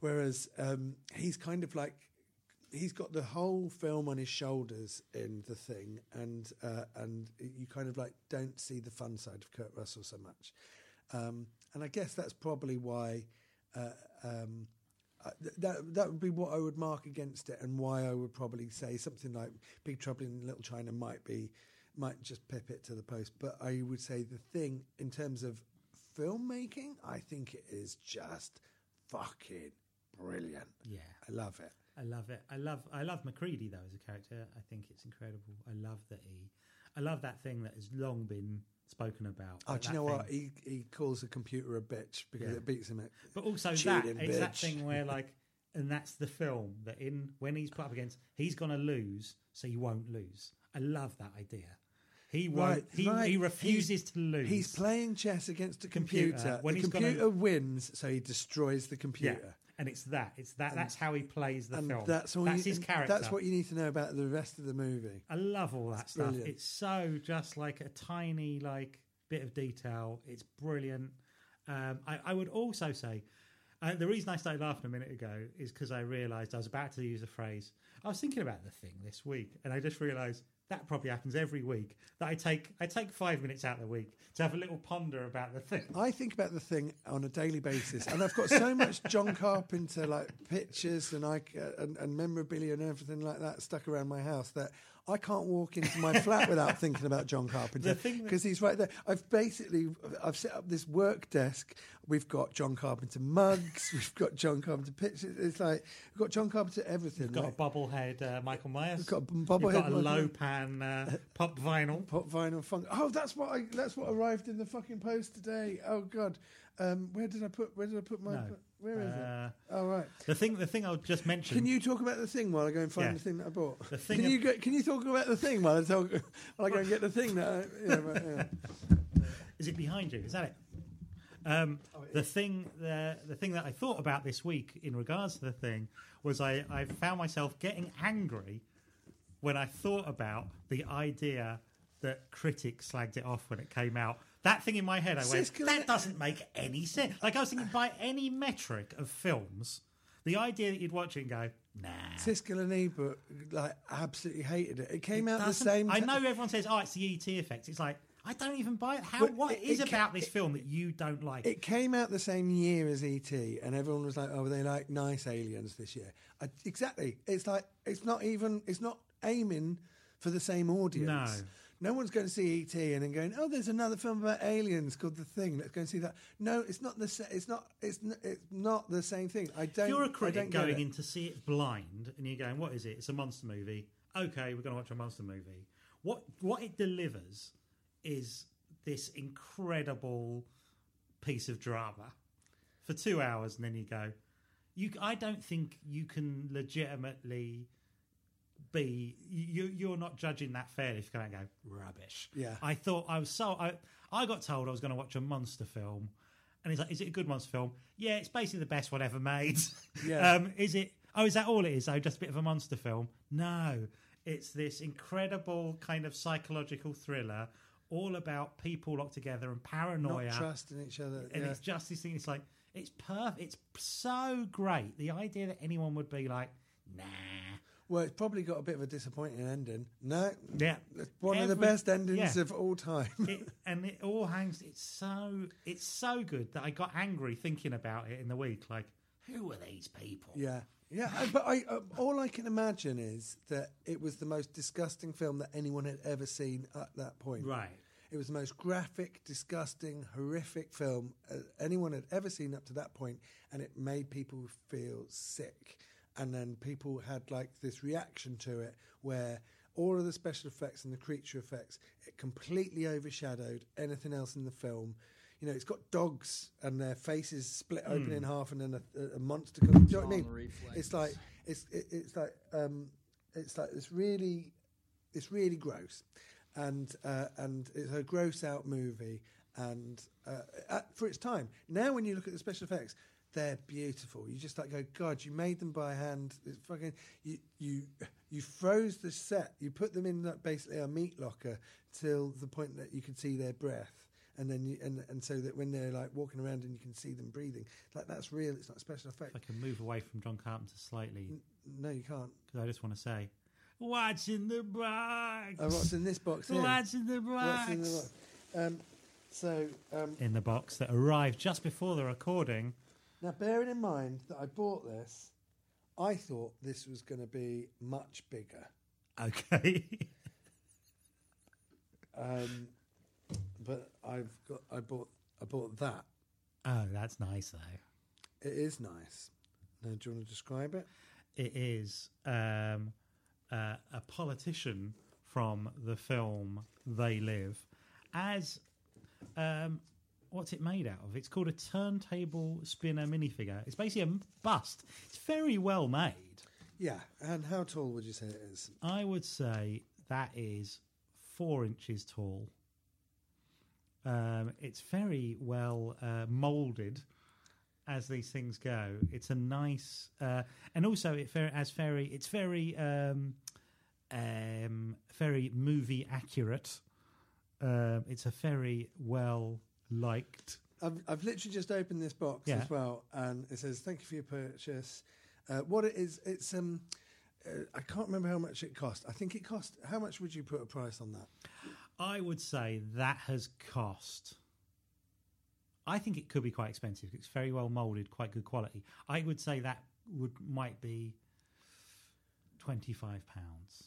Whereas um, he's kind of like he's got the whole film on his shoulders in the thing, and uh, and you kind of like don't see the fun side of Kurt Russell so much, um, and I guess that's probably why. Uh, um, uh, th- that that would be what I would mark against it, and why I would probably say something like "Big Trouble in Little China" might be might just pip it to the post. But I would say the thing in terms of filmmaking, I think it is just fucking brilliant. yeah. I love it. I love it. I love I love Macready though as a character. I think it's incredible. I love that he I love that thing that has long been spoken about. Oh, Like do you know what? He he calls a computer a bitch because Yeah. it beats him at. But also that it's that thing where like and that's the film that in when he's put up against he's gonna lose, so you won't lose. I love that idea. He won't Right, he, he refuses to lose. He's playing chess against a Computer, computer. when the computer wins, so he destroys the computer. yeah. And it's that. It's that that's how he plays the and film. that's all. that's you, his character. That's what you need to know about the rest of the movie. I love all that stuff. brilliant. It's so just like a tiny like bit of detail. It's brilliant. Um, I, I would also say uh, the reason I started laughing a minute ago is because I realised I was about to use a phrase. I was thinking about the thing this week, and I just realised that probably happens every week. That I take I take five minutes out of the week to have a little ponder about the thing. I think about the thing on a daily basis, and I've got so much John Carpenter like pictures and I uh, and, and memorabilia and everything like that stuck around my house that I can't walk into my flat without thinking about John Carpenter The thing that- because he's right there. I've basically I've set up this work desk. We've got John Carpenter mugs. We've got John Carpenter pictures. It's like we've got John Carpenter everything. We've got like, a bobblehead uh, Michael Myers. We've got a You've got a Lo Pan uh, pop vinyl. Pop vinyl funk. Oh, that's what I. That's what arrived in the fucking post today. Oh God, um, where did I put? Where did I put my? No. Where is Uh, it? Oh right. The thing the thing I'll just mention. Can you talk about the thing while I go and find Yeah. the thing that I bought? The thing can ab- you go, Can you talk about the thing while I talk? While I go and get the thing that? I, yeah, right, yeah. Is it behind you? Is that it? Um, the thing, the the thing that I thought about this week in regards to the thing was I, I found myself getting angry when I thought about the idea that critics slagged it off when it came out. That thing in my head, I went, Siskel- that doesn't make any sense. Like I was thinking, by any metric of films, the idea that you'd watch it and go, nah. Siskel and Ebert like absolutely hated it. It came out the doesn't- same. I ti- know everyone says, "Oh, it's the ET effect." It's like I don't even buy it. How? What it- is it ca- about this film that you don't like? It came out the same year as ET, and everyone was like, "Oh, they like nice aliens this year." I, exactly. It's like it's not even. It's not aiming for the same audience. No. No one's going to see ET and then going, "Oh, there's another film about aliens called The Thing. Let's go and see that." No, it's not the. sa- It's not. It's n- it's not the same thing. I don't. if you're a critic going in to see it blind and you're going, "What is it? It's a monster movie." Okay, we're going to watch a monster movie. What what it delivers is this incredible piece of drama for two hours, and then you go. You, I don't think you can legitimately be. You, you're not judging that fairly if you're going to go rubbish. Yeah. I thought I was so. I, I got told I was going to watch a monster film, and he's like, "Is it a good monster film?" Yeah, it's basically the best one ever made. Yeah. um, is it? Oh, is that all it is? Oh, just a bit of a monster film? No, it's this incredible kind of psychological thriller, all about people locked together and paranoia not trusting each other. and yeah. it's just this thing. It's like it's perfect. It's so great. The idea that anyone would be like, nah, Well, it's probably got a bit of a disappointing ending. No, yeah, one of the best endings yeah. of all time. it, and it all hangs. It's so it's so good that I got angry thinking about it in the week. Like, who are these people? Yeah, yeah. But I, uh, all I can imagine is that it was the most disgusting film that anyone had ever seen at that point. Right. It was the most graphic, disgusting, horrific film uh, anyone had ever seen up to that point, and it made people feel sick. And then people had like this reaction to it where all of the special effects and the creature effects it completely overshadowed anything else in the film. You know, it's got dogs and their faces split open in half, and then a, a monster comes. Do you know what I mean? Reflex. It's like it's it, it's like um, it's like it's really it's really gross, and uh, and it's a gross out movie, and uh, at, for its time. Now, when you look at the special effects, they're beautiful. You just like go, God, you made them by hand. It's fucking you you you froze the set. You put them in like, basically a meat locker till the point that you could see their breath. And then, you, and and so that when they're like walking around and you can see them breathing, like that's real. It's not special effect. If I can move away from John Carpenter slightly, No, you can't. because I just want to say, "What's in the box? Oh, what's in this box here? What's in the box?" What's in the box? Um, so um, in the box that arrived just before the recording. Now, bearing in mind that I bought this, I thought this was going to be much bigger. Okay. Um, but I've got I bought I bought that. oh, that's nice though. It is nice. Now, do you want to describe it? It is um, uh, a politician from the film They Live. As um, what's it made out of? It's called a turntable spinner minifigure. It's basically a bust. It's very well made. Yeah. And how tall would you say it is? I would say that is four inches tall. Um, it's very well uh, molded as these things go. It's a nice, uh, and also it very, as very, it's very, um, um, very movie accurate. Um, it's a very well liked. I've, I've literally just opened this box Yeah. as well, and it says "Thank you for your purchase." Uh, what it is, it's um, uh, I can't remember how much it cost. I think it cost. How much would you put a price on that? I would say that has cost. I think it could be quite expensive. It's very well molded, quite good quality. I would say that would might be twenty five pounds.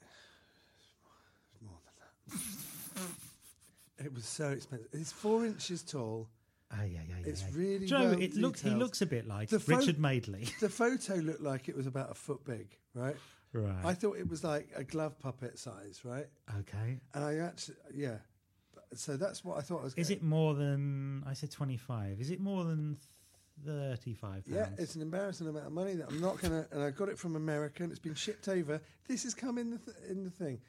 It's more than that. it was so expensive. It's four inches tall. Oh yeah, yeah, yeah. It's yeah. really Joe. well it looks. He looks a bit like The pho- Richard Madeley. The photo looked like it was about a foot big, right? right. I thought it was like a glove puppet size, right? okay. And I actually, yeah. So that's what I thought I was. Is getting. it more than I said twenty five? Is it more than thirty five? Yeah, it's an embarrassing amount of money that I'm not gonna. And I got it from America, and it's been shipped over. This has come in the th- in the thing,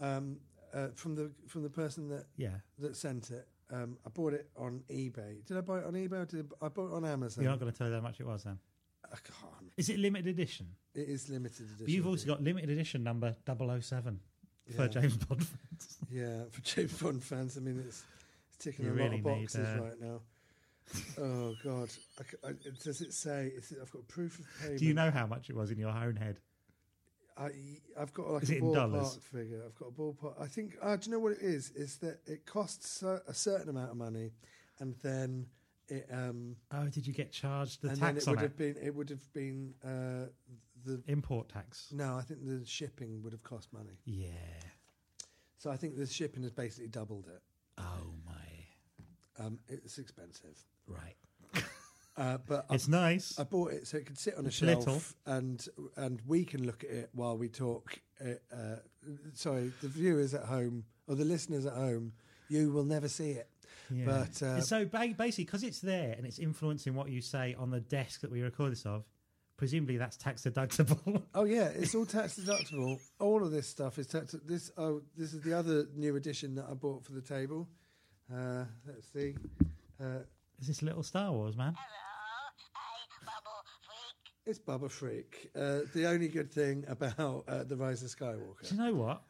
um, uh, from the from the person that yeah. that sent it. Um, I bought it on eBay. Did I buy it on eBay? Or did I, I bought it on Amazon? You're not going to tell you how much it was then. I can't. Is it limited edition? It is limited edition. But you've also got limited edition number 007 for Yeah. James Bond fans. Yeah, for James Bond fans, I mean, it's, it's ticking You a really lot of need, boxes uh, right now. oh God! I I does it say? Is it, I've got proof of payment. Do you know how much it was in your own head? I, I've got like Is a ballpark figure. I've got a ballpark. I think. Uh, do you know what it is? Is that it costs a, a certain amount of money, and then it um Oh, did you get charged the and then it on would it? have been it would have been uh the Import tax. no. I think the shipping would have cost money. Yeah. So I think the shipping has basically doubled it. Oh my. Um, it's expensive, Right. Uh, but I It's nice. I bought it so it could sit on a It's shelf, little. and and we can look at it while we talk. Uh, uh, sorry, the viewers at home or the listeners at home, you will never see it. Yeah. But uh, so ba- basically, because it's there and it's influencing what you say on the desk that we record this of, presumably that's tax deductible. oh yeah, it's all tax deductible. All of this stuff is tax. This oh, this is the other new addition that I bought for the table. Uh, let's see. Uh, Is this little Star Wars man? It's Babu Frik. Uh, the only good thing about uh, the Rise of Skywalker. Do you know what?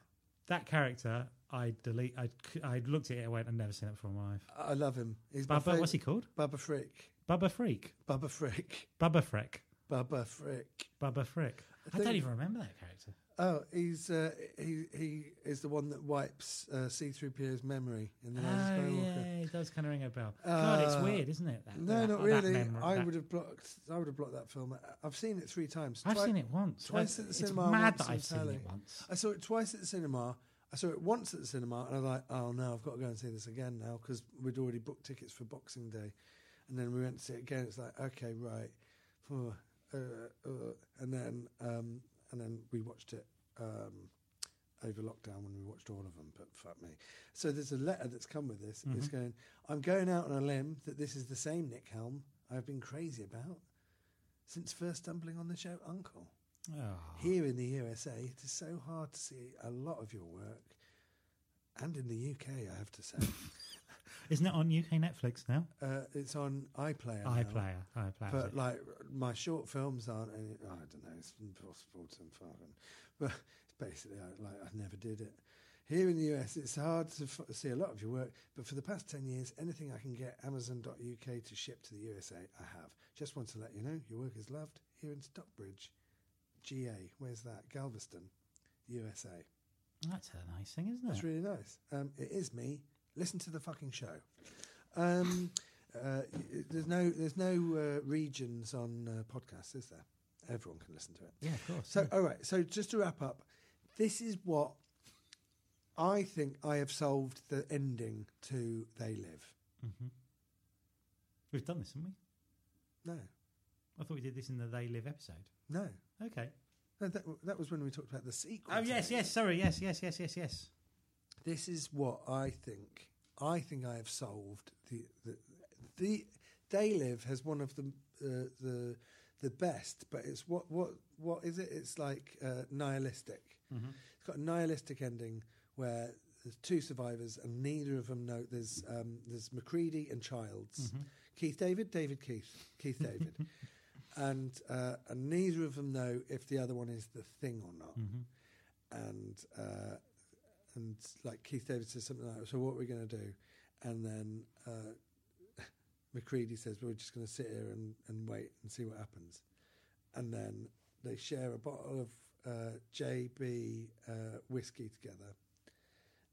That character, I delete. I I looked at it and went, I've never seen it before in my life. I love him. He's Babu, what's he called? Babu Frik. Babu Frik. Babu Frik. Babu Frik. Babu Frik. Babu Frik. I, think- don't even remember that character. Oh, he's uh, he he is the one that wipes uh, C-3PO's memory in the Oh, yeah, it does kind of ring a bell. God, it's Uh, weird, isn't it? That, No, that- not really. memory- I that- would have blocked. I would have blocked that film. I've seen it three times. I've seen it once. twice I- at the it's cinema, mad that I've seen telly. it once. I saw it twice at the cinema. I saw it once at the cinema, and I was like, "Oh no, I've got to go and see this again now" because we'd already booked tickets for Boxing Day, and then we went to see it again. It's like, okay, right, uh, uh, uh, and then um, and then we watched it um, over lockdown when we watched all of them. But fuck me. So there's a letter that's come with this. It's going, "I'm going out on a limb that this is the same Nick Helm I've been crazy about since first stumbling on the show Uncle." Oh. Here in the USA, it is so hard to see a lot of your work, and in the UK, I have to say. Isn't it on UK Netflix now? uh, it's on iPlayer. now, iPlayer. iPlayer. But like my short films aren't. Any, I don't know. It's impossible to fucking. But basically, I, like I never did it. Here in the US, it's hard to f- see a lot of your work. But for the past ten years, anything I can get Amazon.uk to ship to the USA, I have. Just want to let you know, your work is loved here in Stockbridge, GA. Where's that? Galveston, USA. That's a nice thing, isn't it? That's really nice. Um, it is me. Listen to the fucking show. Um, uh, there's no there's no uh, regions on uh, podcasts, is there? Everyone can listen to it. yeah, of course. So, yeah. all right. So, just to wrap up, this is what I think I have solved the ending to They Live. We've done this, haven't we? No, I thought we did this in the They Live episode. no. Okay. No, that, that was when we talked about the sequel. Oh yes, yes. Sorry. Yes, yes, yes, yes, yes. This is what I think. I think I have solved the the, the Day Live has one of the uh, the the best, but it's what what what is it? It's like uh, nihilistic. It's got a nihilistic ending where there's two survivors and neither of them know. There's um, there's McCready and Childs, Keith David, David Keith, Keith David, and uh, and neither of them know if the other one is the thing or not. And uh, and like Keith David says something like, "So what are we going to do?" And then uh, McCready says, "We're just going to sit here and, and wait and see what happens." And then they share a bottle of uh, JB uh, whiskey together,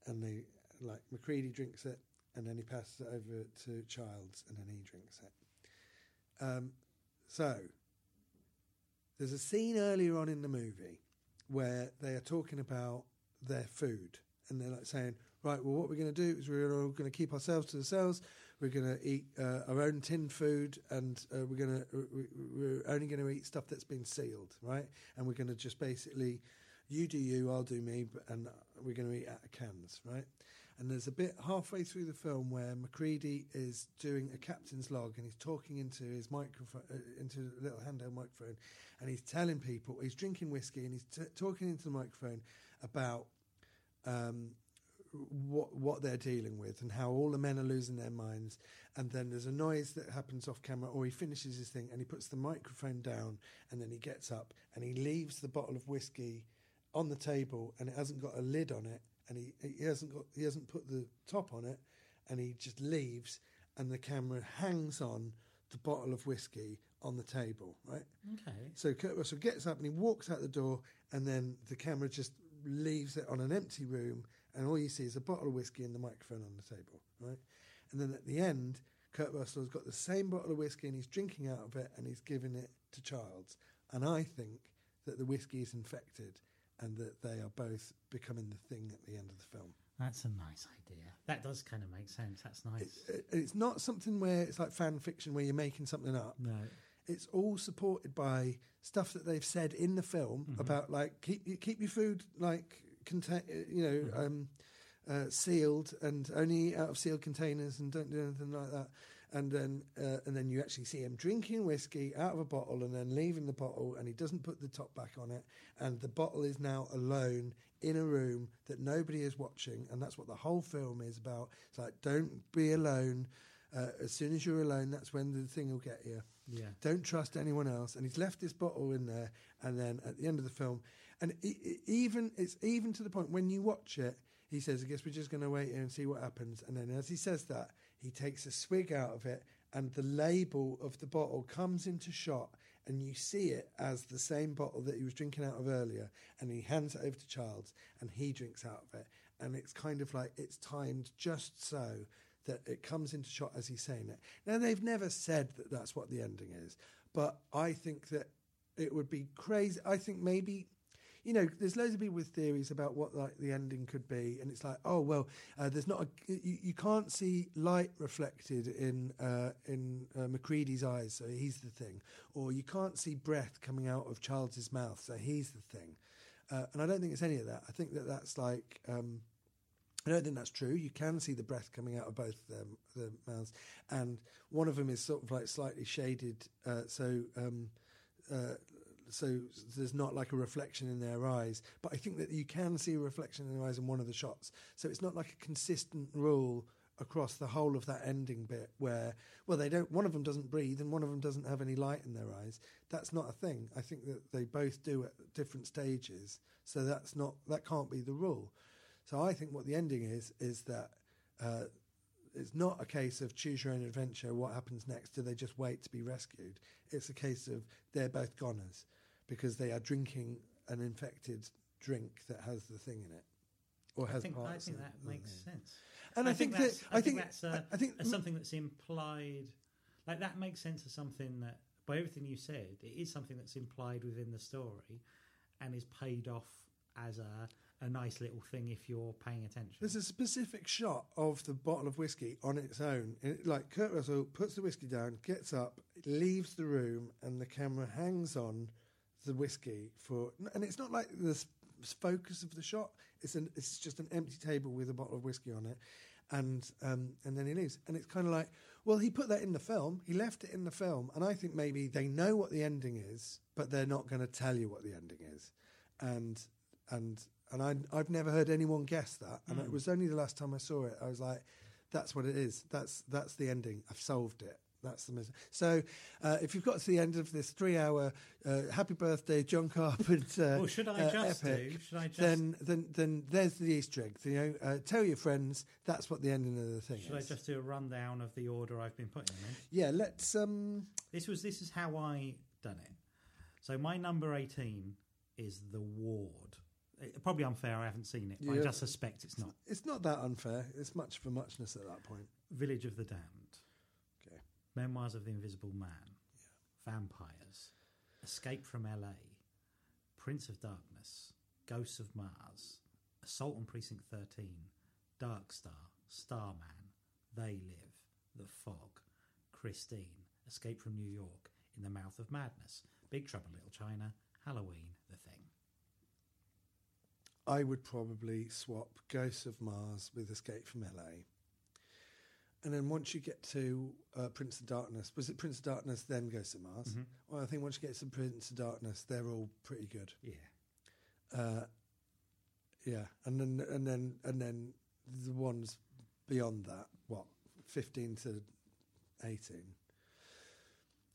and they like McCready drinks it, and then he passes it over to Childs, and then he drinks it. Um, so there's a scene earlier on in the movie where they are talking about their food and they're like saying, right, well, what we're going to do is we're all going to keep ourselves to ourselves. We're going to eat uh, our own tin food, and uh, we're going to we're only going to eat stuff that's been sealed, right? And we're going to just basically, you do you, I'll do me, and we're going to eat out of cans, right? And there's a bit halfway through the film where Macready is doing a captain's log and he's talking into his microphone, uh, into a little handheld microphone, and he's telling people he's drinking whiskey and he's t- talking into the microphone about um, what what they're dealing with and how all the men are losing their minds. And then there's a noise that happens off camera, or he finishes his thing and he puts the microphone down, and then he gets up and he leaves the bottle of whiskey on the table, and it hasn't got a lid on it, and he he hasn't got he hasn't put the top on it, and he just leaves, and the camera hangs on the bottle of whiskey on the table, right? Okay. So Kurt Russell gets up and he walks out the door, and then the camera just leaves it on an empty room, and all you see is a bottle of whiskey and the microphone on the table, right? And then at the end, Kurt Russell has got the same bottle of whiskey and he's drinking out of it and he's giving it to Childs. And I think that the whiskey is infected and that they are both becoming the thing at the end of the film. That's a nice idea. That does kind of make sense. That's nice. It- It's not something where it's like fan fiction where you're making something up. no. It's all supported by stuff that they've said in the film about like keep keep your food like contain you know um, uh, sealed and only out of sealed containers and don't do anything like that. And then uh, and then you actually see him drinking whiskey out of a bottle and then leaving the bottle and he doesn't put the top back on it and the bottle is now alone in a room that nobody is watching and that's what the whole film is about. It's like don't be alone. Uh, as soon as you're alone, that's when the thing will get you. Yeah. Don't trust anyone else. And he's left this bottle in there. And then at the end of the film, and even it's even to the point when you watch it, he says, "I guess we're just going to wait here and see what happens." And then as he says that, he takes a swig out of it, and the label of the bottle comes into shot, and you see it as the same bottle that he was drinking out of earlier. And he hands it over to Childs, and he drinks out of it. And it's kind of like it's timed just so that it comes into shot as he's saying it. Now, they've never said that that's what the ending is, but I think that it would be crazy. I think maybe, you know, there's loads of people with theories about what like the ending could be, and it's like, oh well, uh, there's not a you, you can't see light reflected in uh, in uh, Macready's eyes, so he's the thing, or you can't see breath coming out of Charles's mouth, so he's the thing, uh, and I don't think it's any of that. I think that that's like. Um, I don't think that's true. You can see the breath coming out of both them, the mouths, and one of them is sort of like slightly shaded, uh, so um, uh, so there's not like a reflection in their eyes. But I think that you can see a reflection in their eyes in one of the shots. So it's not like a consistent rule across the whole of that ending bit where well they don't one of them doesn't breathe and one of them doesn't have any light in their eyes that's not a thing i think that they both do at different stages so that's not that can't be the rule so I think what the ending is is that uh, it's not a case of choose your own adventure. What happens next? Do they just wait to be rescued? It's a case of they're both goners because they are drinking an infected drink that has the thing in it or I has think, I parts. think that makes sense. And I, think, that that's, I think that's uh, I think something that's implied. Like that makes sense as something that, by everything you said, it is something that's implied within the story, and is paid off as a a nice little thing if you're paying attention. There's a specific shot of the bottle of whiskey on its own. It, like Kurt Russell puts the whiskey down, gets up, leaves the room, and the camera hangs on the whiskey for. And it's not like the focus of the shot. It's an. It's just an empty table with a bottle of whiskey on it, and um, and then he leaves. And it's kind of like, well, he put that in the film. He left it in the film, and I think maybe they know what the ending is, but they're not going to tell you what the ending is, and and and I, I've never heard anyone guess that. And it was only the last time I saw it, I was like, "That's what it is. That's that's the ending. I've solved it. That's the mis-. so." Uh, if you've got to the end of this three-hour uh, "Happy Birthday, John Carpenter," Well, should I uh, just epic, do- should I just- then then then there's the Easter egg. You know, uh, tell your friends that's what the ending of the thing is. Should I just do a rundown of the order I've been putting them in? Yeah, let's. Um, This was this is how I done it. So my number eighteen is the ward. It- probably unfair. I haven't seen it. But I just suspect it's not. it's not that unfair. It's much for muchness at that point. Village of the Damned. Okay. Memoirs of the Invisible Man. Vampires. Escape from LA. Prince of Darkness. Ghosts of Mars. Assault on Precinct 13. Dark Star. Starman. They Live. The Fog. Christine. Escape from New York. In the Mouth of Madness. Big Trouble Little China. Halloween. I would probably swap Ghosts of Mars with Escape from LA. And then once you get to uh, Prince of Darkness, was it Prince of Darkness then Ghosts of Mars? Well, I think once you get to Prince of Darkness, they're all pretty good. Yeah. Uh, yeah, and then and then and then the ones beyond that, what fifteen to eighteen,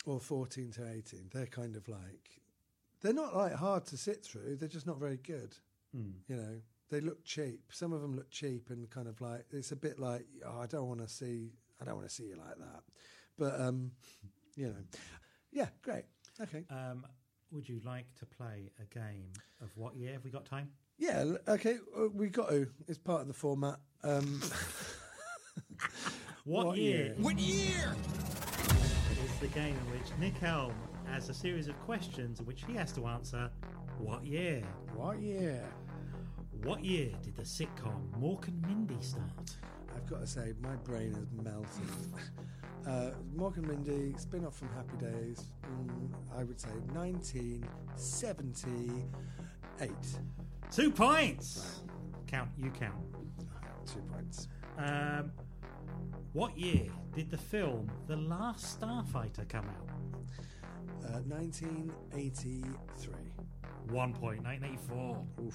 or fourteen to eighteen, they're kind of like they're not like hard to sit through. They're just not very good. Hmm. You know, they look cheap. Some of them look cheap and kind of like it's a bit like oh, I don't want to see I don't want to see you like that. But um, you know, yeah, great, okay. Um, would you like to play a game of what year? Have we got time? Yeah, okay. uh, We got to. It's part of the format. Um, What, What year? year? What year? is the game in which Nick Helm has a series of questions in which he has to answer what year? what year? What year did the sitcom Mork and Mindy start? I've got to say, my brain has melted. uh, Mork and Mindy, spin off from Happy Days. Mm, I would say 1978. Two points! Count, you count. Two points. Um, what year did the film The Last Starfighter come out? Uh, 1983. One point, 1984. Oof.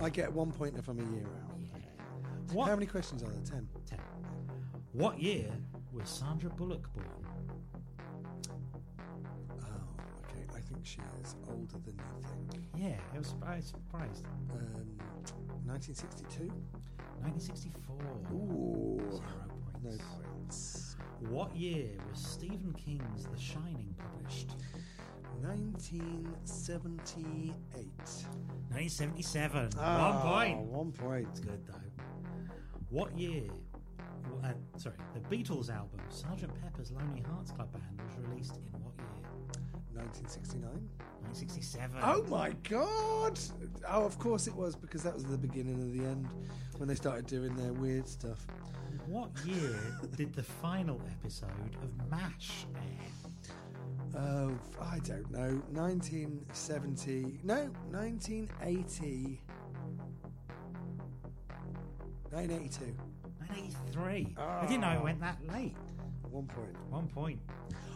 I get one point if I'm a year out. What? How many questions are there? Ten. Ten. What year was Sandra Bullock born? Oh, okay. I think she is older than you think. Yeah, I was surprised. surprised. Um, 1962? 1964. Ooh. Zero No points. points. What year was Stephen King's The Shining published? 1978. 1977. Ah, One point. One point. It's good though. What year? Uh, sorry, the Beatles album Sgt. Pepper's Lonely Hearts Club Band was released in what year? 1969. 1967. Oh my god! Oh, of course it was because that was the beginning of the end when they started doing their weird stuff. What year did the final episode of MASH air? Oh, I don't know. 1970. No, 1980. 1982. 1983. I didn't know it went that late. One point. One point.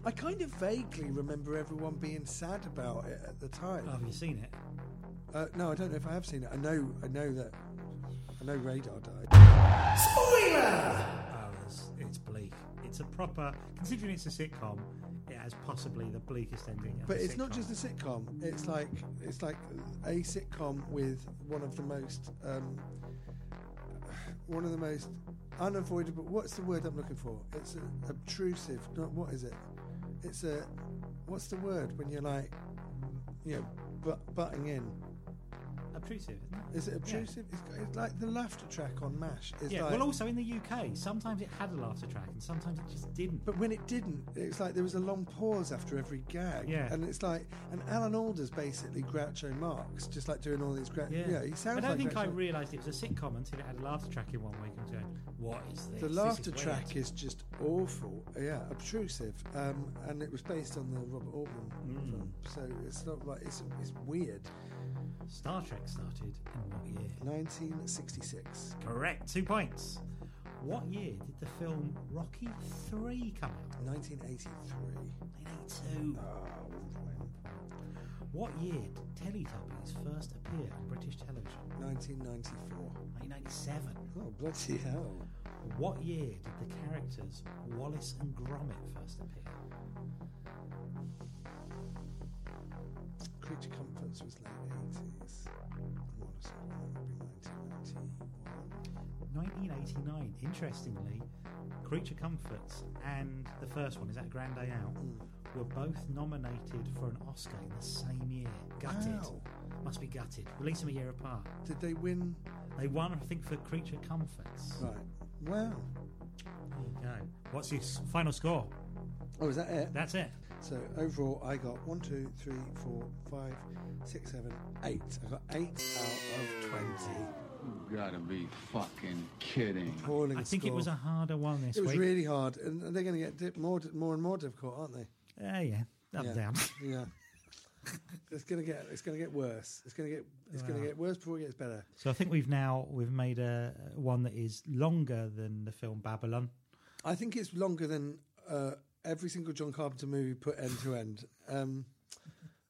I kind of vaguely remember everyone being sad about it at the time. Oh, have you seen it? Uh, no, I don't know if I have seen it. I know, I know that. I know Radar died. Spoiler! Oh, it's, it's bleak. It's a proper, considering it's a sitcom, has possibly the bleakest ending. But it's not just a sitcom. It's like it's like a sitcom with one of the most um, one of the most unavoidable. What's the word I'm looking for? It's a, obtrusive. Not what is it? It's a what's the word when you're like you know but, butting in? Obtrusive, isn't it? Is it obtrusive? It's, it's like the laughter track on Mash. It's Yeah. like, well, also in the UK, sometimes it had a laughter track and sometimes it just didn't. But when it didn't, it's like there was a long pause after every gag. Yeah. And it's like, and Alan Alda's basically Groucho Marx, just like doing all these great. Yeah. he sounds like I don't like think I realised it was a sitcom until it had a laughter track in one week. Was going, "What is this?" The This laughter is track weird." is just awful. Yeah, obtrusive. Um, and it was based on the Robert Altman Mm. film. So it's not like, it's, it's weird. Star Trek started in what year? 1966. Correct. Two points. What year did the film Rocky Three come out? 1983. 1982. Ah, one. What year did Teletubbies first appear on British television? 1994. 1997. Oh, bloody hell. What year did the characters Wallace and Gromit first appear? Creature Comforts was late 80s. I want to say that would be 1991. 1989. Interestingly, Creature Comforts and the first one, is that Grand Day Out, hmm. were both nominated for an Oscar in the same year. Gutted. Wow. Must be gutted. Released them a year apart. Did they win? They won, I think, for Creature Comforts. Right. Wow. There you go. What's your final score? Oh, is that it? That's it. So overall, I got one, two, three, four, five, six, seven, eight. I got eight out of twenty. You gotta be fucking kidding. Appalling I think it was a harder one this It was week. really hard, and they're going to get dip more, more and more difficult, aren't they? Uh, yeah, up Yeah. and down. Yeah. it's going to get. It's going to get worse. It's going to get. It's gonna get worse before it gets better. So I think we've now we've made a one that is longer than the film Babylon. I think it's longer than uh, every single John Carpenter movie put end to end. Um,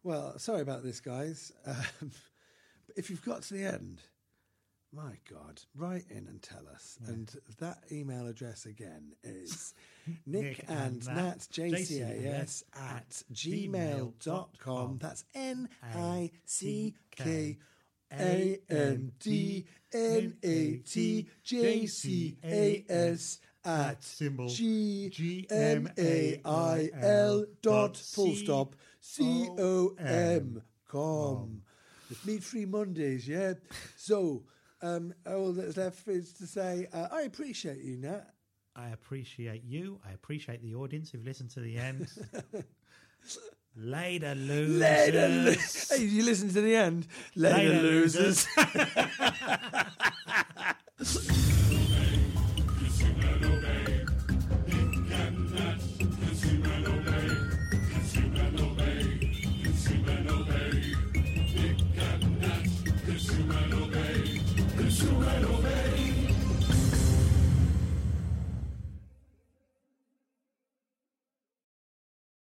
well, sorry about this, guys. Um, if you've got to the end, my God, write in and tell us. And that email address again is Nick Nick and and Nat, Nat, JCAS at gmail.com. That's N I C K A N D N A T J C A S at symbol G M A I L dot full stop C O M com. It's meat free Mondays, yeah. So, um, all that's left is to say, uh, I appreciate you, Nat. I appreciate you. I appreciate the audience who've listened to the end. Later, losers. Later, lo- hey, you listen to the end. Later, Later, losers. losers.